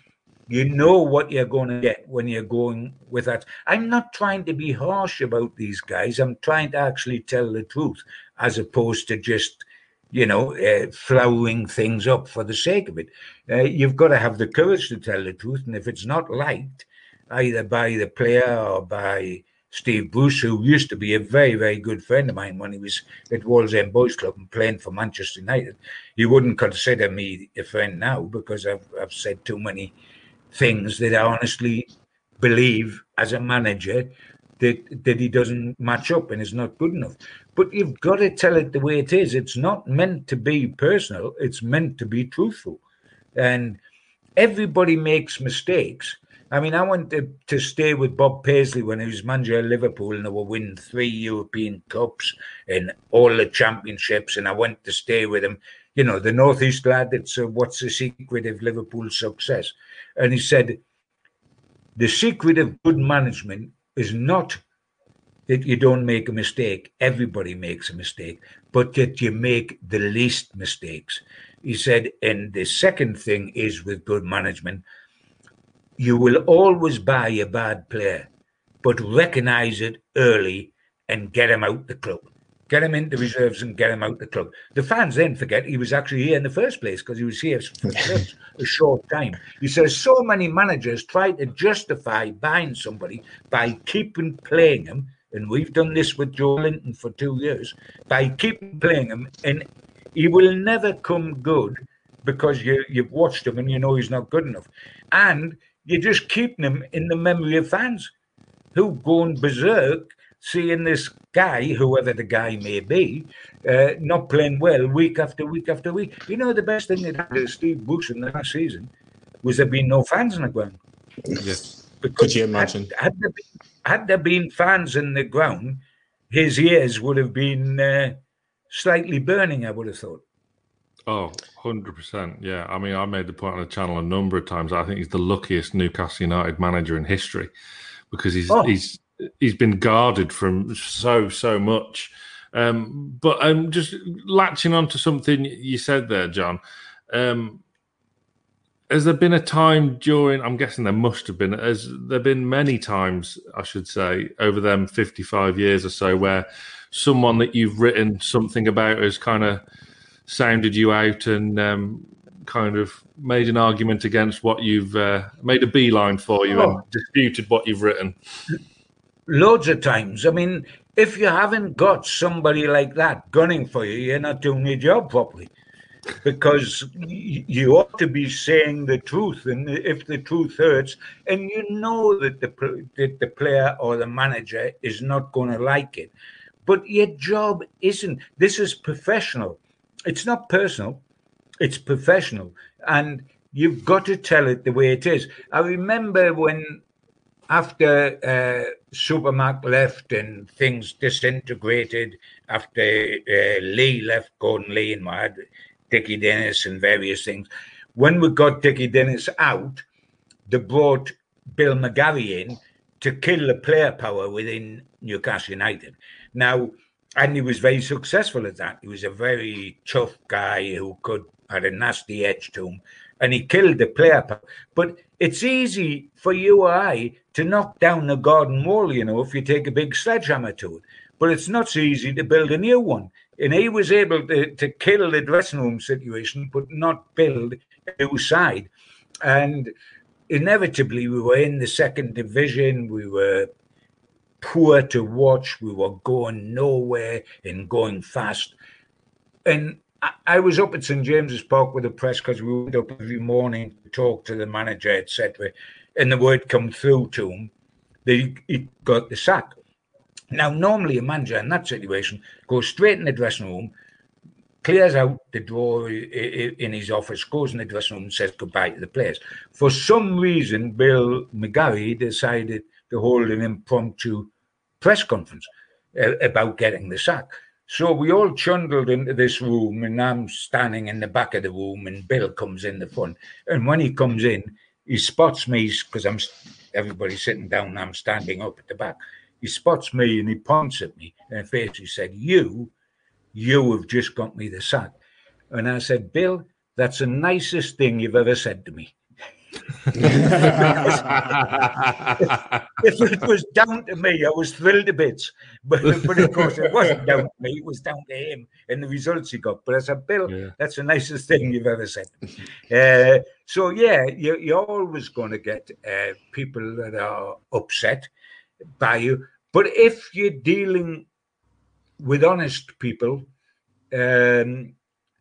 C: You know what you're going to get when you're going with that. I'm not trying to be harsh about these guys. I'm trying to actually tell the truth. as opposed to just you know, uh, flowering things up for the sake of it. Uh, you've got to have the courage to tell the truth. And if it's not liked either by the player or by Steve Bruce, who used to be a very, very good friend of mine when he was at Wallsend Boys Club and playing for Manchester United, you wouldn't consider me a friend now because I've, I've said too many things that I honestly believe as a manager that, that he doesn't match up and is not good enough. But you've got to tell it the way it is. It's not meant to be personal, it's meant to be truthful. And everybody makes mistakes. I mean, I went to, stay with Bob Paisley when he was manager of Liverpool and they were winning three European Cups and all the championships. And I went to stay with him, you know, the Northeast lad that's uh, what's the secret of Liverpool's success. And he said, the secret of good management is not that you don't make a mistake. Everybody makes a mistake, but that you make the least mistakes. He said, and the second thing is with good management, you will always buy a bad player, but recognize it early and get him out the club. Get him into reserves and get him out the club. The fans then forget he was actually here in the first place because he was here for a short time. He says so many managers try to justify buying somebody by keeping playing him, and we've done this with Joelinton for two years, by keeping playing him, and he will never come good because you, you've watched him and you know he's not good enough. And you're just keeping them in the memory of fans who go berserk seeing this guy, whoever the guy may be, uh, not playing well week after week after week. You know, the best thing that happened to Steve Bruce in the last season was there being no fans in the ground.
A: Yes. Because Could you imagine?
C: Had, had, there been, had, there been, fans in the ground, his ears would have been uh, slightly burning, I would have thought.
B: Oh, 100%. Yeah. I mean, I made the point on the channel a number of times. I think he's the luckiest Newcastle United manager in history because he's oh. he's he's been guarded from so so much. Um, but um, just latching on to something you said there, John. Um, has there been a time during? I'm guessing there must have been. Has there been many times, I should say, over them 55 years or so, where someone that you've written something about has kind of sounded you out and um, kind of made an argument against what you've uh, made a beeline for you oh. and disputed what you've written?
C: loads of times. I mean, if you haven't got somebody like that gunning for you, you're not doing your job properly. Because you ought to be saying the truth, and if the truth hurts, and you know that the that the player or the manager is not going to like it, but your job isn't. This is professional. It's not personal. It's professional, and you've got to tell it the way it is. I remember when after uh, Supermac left and things disintegrated, after uh, Lee left, Gordon Lee and my Dickie Dinnis and various things, when we got Dickie Dinnis out, they brought Bill McGarry in to kill the player power within Newcastle United. Now, and he was very successful at that. He was a very tough guy who could had a nasty edge to him, and he killed the player. But it's easy for you or I to knock down the garden wall, you know, if you take a big sledgehammer to it. But it's not so easy to build a new one. And he was able to, to kill the dressing room situation, but not build a new side. And inevitably, we were in the second division. We were poor to watch. We were going nowhere and going fast. And I was up at St James's Park with the press because we went up every morning to talk to the manager, etc. And the word come through to him that he, got the sack. Now, normally a manager in that situation goes straight in the dressing room, clears out the drawer in his office, goes in the dressing room and says goodbye to the players. For some reason, Bill McGarry decided to hold an impromptu press conference uh, about getting the sack. So we all trundled into this room, and I'm standing in the back of the room, and Bill comes in the front. And when he comes in, he spots me because I'm everybody's sitting down, I'm standing up at the back. He spots me and he points at me and basically said, "You, you have just got me the sack." And I said, "Bill, that's the nicest thing you've ever said to me." If it was down to me, I was thrilled to bits. But, but of course, it wasn't down to me. It was down to him and the results he got. But I said, Bill, yeah. that's the nicest thing you've ever said. Uh, so, yeah, you, you're always going to get uh, people that are upset by you. But if you're dealing with honest people, um,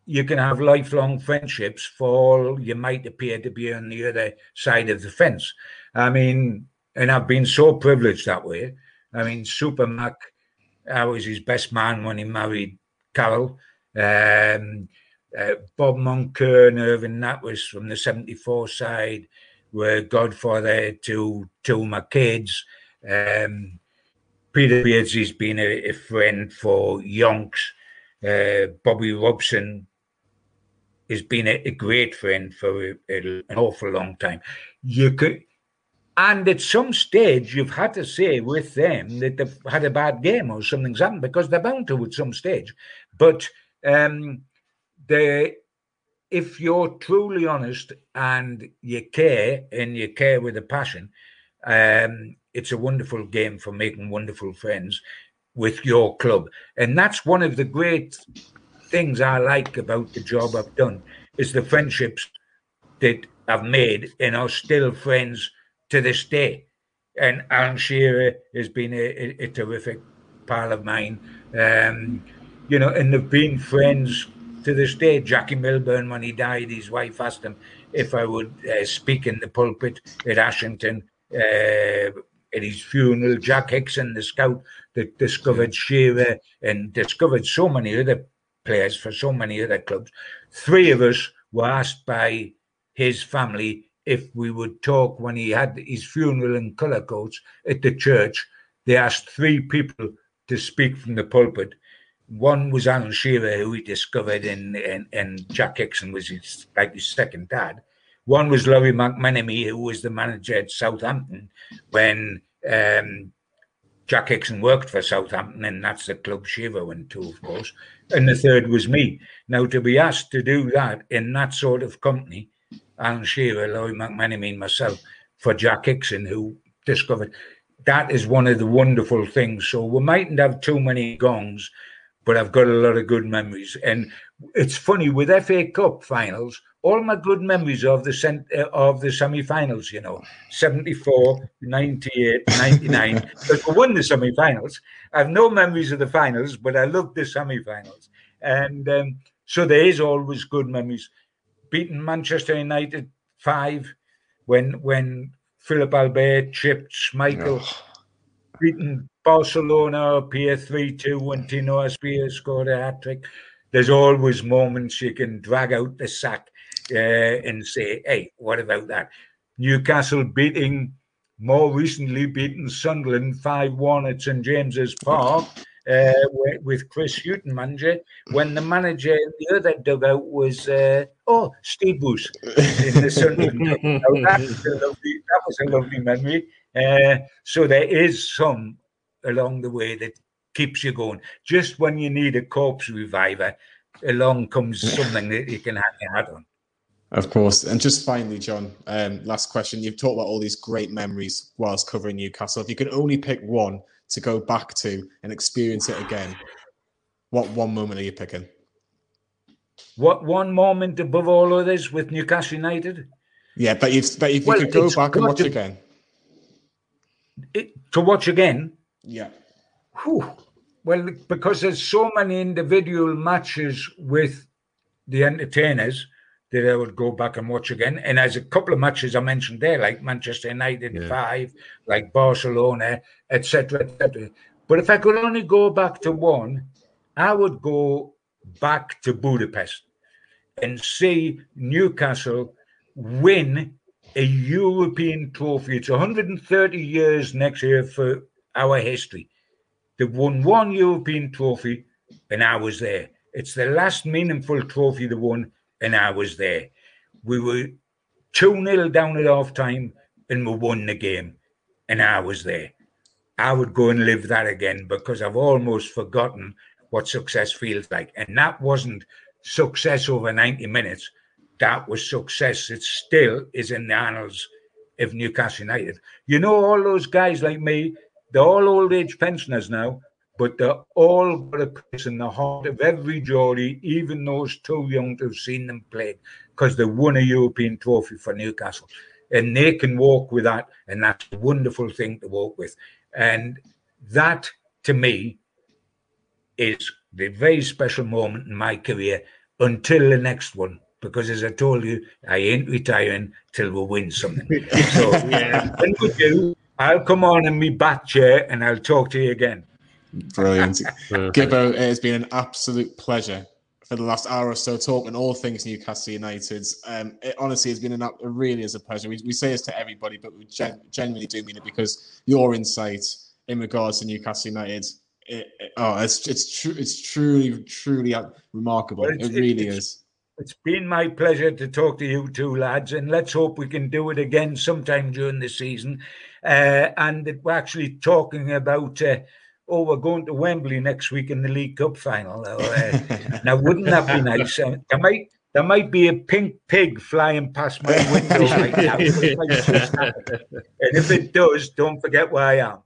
C: you can have lifelong friendships for all you might appear to be on the other side of the fence. I mean, and I've been so privileged that way. I mean, Super Mac, I was his best man when he married Carol. Um, uh, Bob Moncur, Irving, that was from the 74 side, were godfather to of my kids. Um, Peter Beardsley's been a, a friend for Yonks. Uh, Bobby Robson has been a, a great friend for a, an awful long time. You could, and at some stage, you've had to say with them that they've had a bad game or something's happened because they're bound to at some stage. But um, they, if you're truly honest and you care and you care with a passion, um, it's a wonderful game for making wonderful friends with your club. And that's one of the great things I like about the job I've done is the friendships that I've made and are still friends to this day. And Alan Shearer has been a, a, terrific pal of mine. Um, you know, and they've been friends to this day. Jackie Milburn, when he died, his wife asked him if I would uh, speak in the pulpit at Ashington uh, at his funeral. Jack Hixon, the scout that discovered Shearer and discovered so many other players for so many other clubs. Three of us were asked by his family if we would talk when he had his funeral in Cullercoats at the church. They asked three people to speak from the pulpit. One was Alan Shearer, who he discovered, and, and, Jack Hixon was his, like his second dad. One was Lawrie McMenemy, who was the manager at Southampton when um, Jack Hixon worked for Southampton, and that's the club Shearer went to, of course. And the third was me. Now, to be asked to do that in that sort of company, Alan Shearer, Lawrie McMenemy, and myself, for Jack Hixon, who discovered that is one of the wonderful things. So we mightn't have too many gongs, but I've got a lot of good memories. And it's funny with FA Cup finals, all my good memories of the cent- uh, of the semi-finals, you know, 74, 98, 99, because we won the semi-finals. I have no memories of the finals, but I love the semi-finals. And um, so there is always good memories. Beating Manchester United 5 when when Philippe Albert chipped Schmeichel, Oh. Beating Barcelona up here 3-2 when Tino Asprilla scored a hat-trick. There's always moments you can drag out the sack uh, and say, hey, what about that? Newcastle beating, more recently beating Sunderland 5 1 at St James's Park. Uh, with Chris Hughton manager, when the manager in the other dugout was uh, oh Steve Bruce in the Sunderland. that, was lovely, that was a lovely memory. Uh, so there is some along the way that keeps you going. Just when you need a corpse reviver, along comes something that you can hang your hat on.
A: Of course. And just finally, John, um, last question. You've talked about all these great memories whilst covering Newcastle. If you could only pick one to go back to and experience it again, what one moment are you picking?
C: What one moment above all others with Newcastle United?
A: Yeah, but you but if well, you could go back and watch to, again.
C: It, to watch again?
A: Yeah.
C: Whew. Well, because there's so many individual matches with the entertainers that I would go back and watch again. And as a couple of matches I mentioned there, like Manchester United yeah. five, like Barcelona, etc., etc. But if I could only go back to one, I would go back to Budapest and see Newcastle win a European trophy. It's 130 years next year for our history. They've won one European trophy, and I was there. It's the last meaningful trophy they won and I was there. We were 2 0 down at half time and we won the game, and I was there. I would go and live that again because I've almost forgotten what success feels like. And that wasn't success over 90 minutes. that was success. It still is in the annals of Newcastle United. You know, all those guys like me, they're all old age pensioners now, but they're all got a place in the heart of every Geordie, even those too young to have seen them play, because they won a European trophy for Newcastle. And they can walk with that, and that's a wonderful thing to walk with. And that, to me, is the very special moment in my career until the next one. Because as I told you, I ain't retiring till we win something. so yeah, when we do, I'll come on in my bat chair and I'll talk to you again.
A: Brilliant. Gibbo, it has been an absolute pleasure for the last hour or so talking all things Newcastle United. Um, it honestly has been an, it really is a pleasure. We, we say this to everybody, but we gen- genuinely do mean it because your insight in regards to Newcastle United, it, it, oh, it's it's true, it's truly truly remarkable. Well, it really is.
C: It's been my pleasure to talk to you two lads, and let's hope we can do it again sometime during the season. Uh, and we're actually talking about. Uh, oh, we're going to Wembley next week in the League Cup final. Uh, now, wouldn't that be nice? Uh, there might there might be a pink pig flying past my window right now. and if it does, don't forget where I am.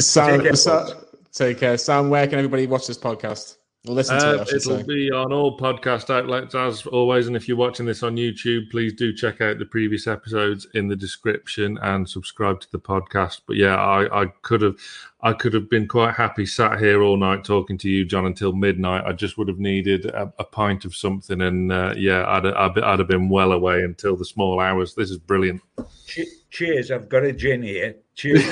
A: Sam, take care, Sam, take care. Sam, where can everybody watch this podcast? Listen to uh, it.
B: It'll
A: say.
B: be on all podcast outlets as always. And if you're watching this on YouTube, please do check out the previous episodes in the description and subscribe to the podcast. But yeah, I, I could have, I could have been quite happy sat here all night talking to you, John, until midnight. I just would have needed a, a pint of something, and uh, yeah, I'd, I'd, I'd have been well away until the small hours. This is brilliant.
C: Cheers! I've got a gin here. Cheers.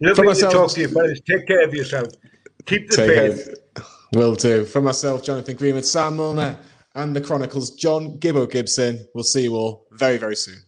C: Lovely myself, to talk to you, fellas. Take care of yourself. Keep the faith.
A: Will do. For myself, Jonathan Greenwood, Sam Mulliner, and the Chronicles, John Gibbo Gibson. We'll see you all very, very soon.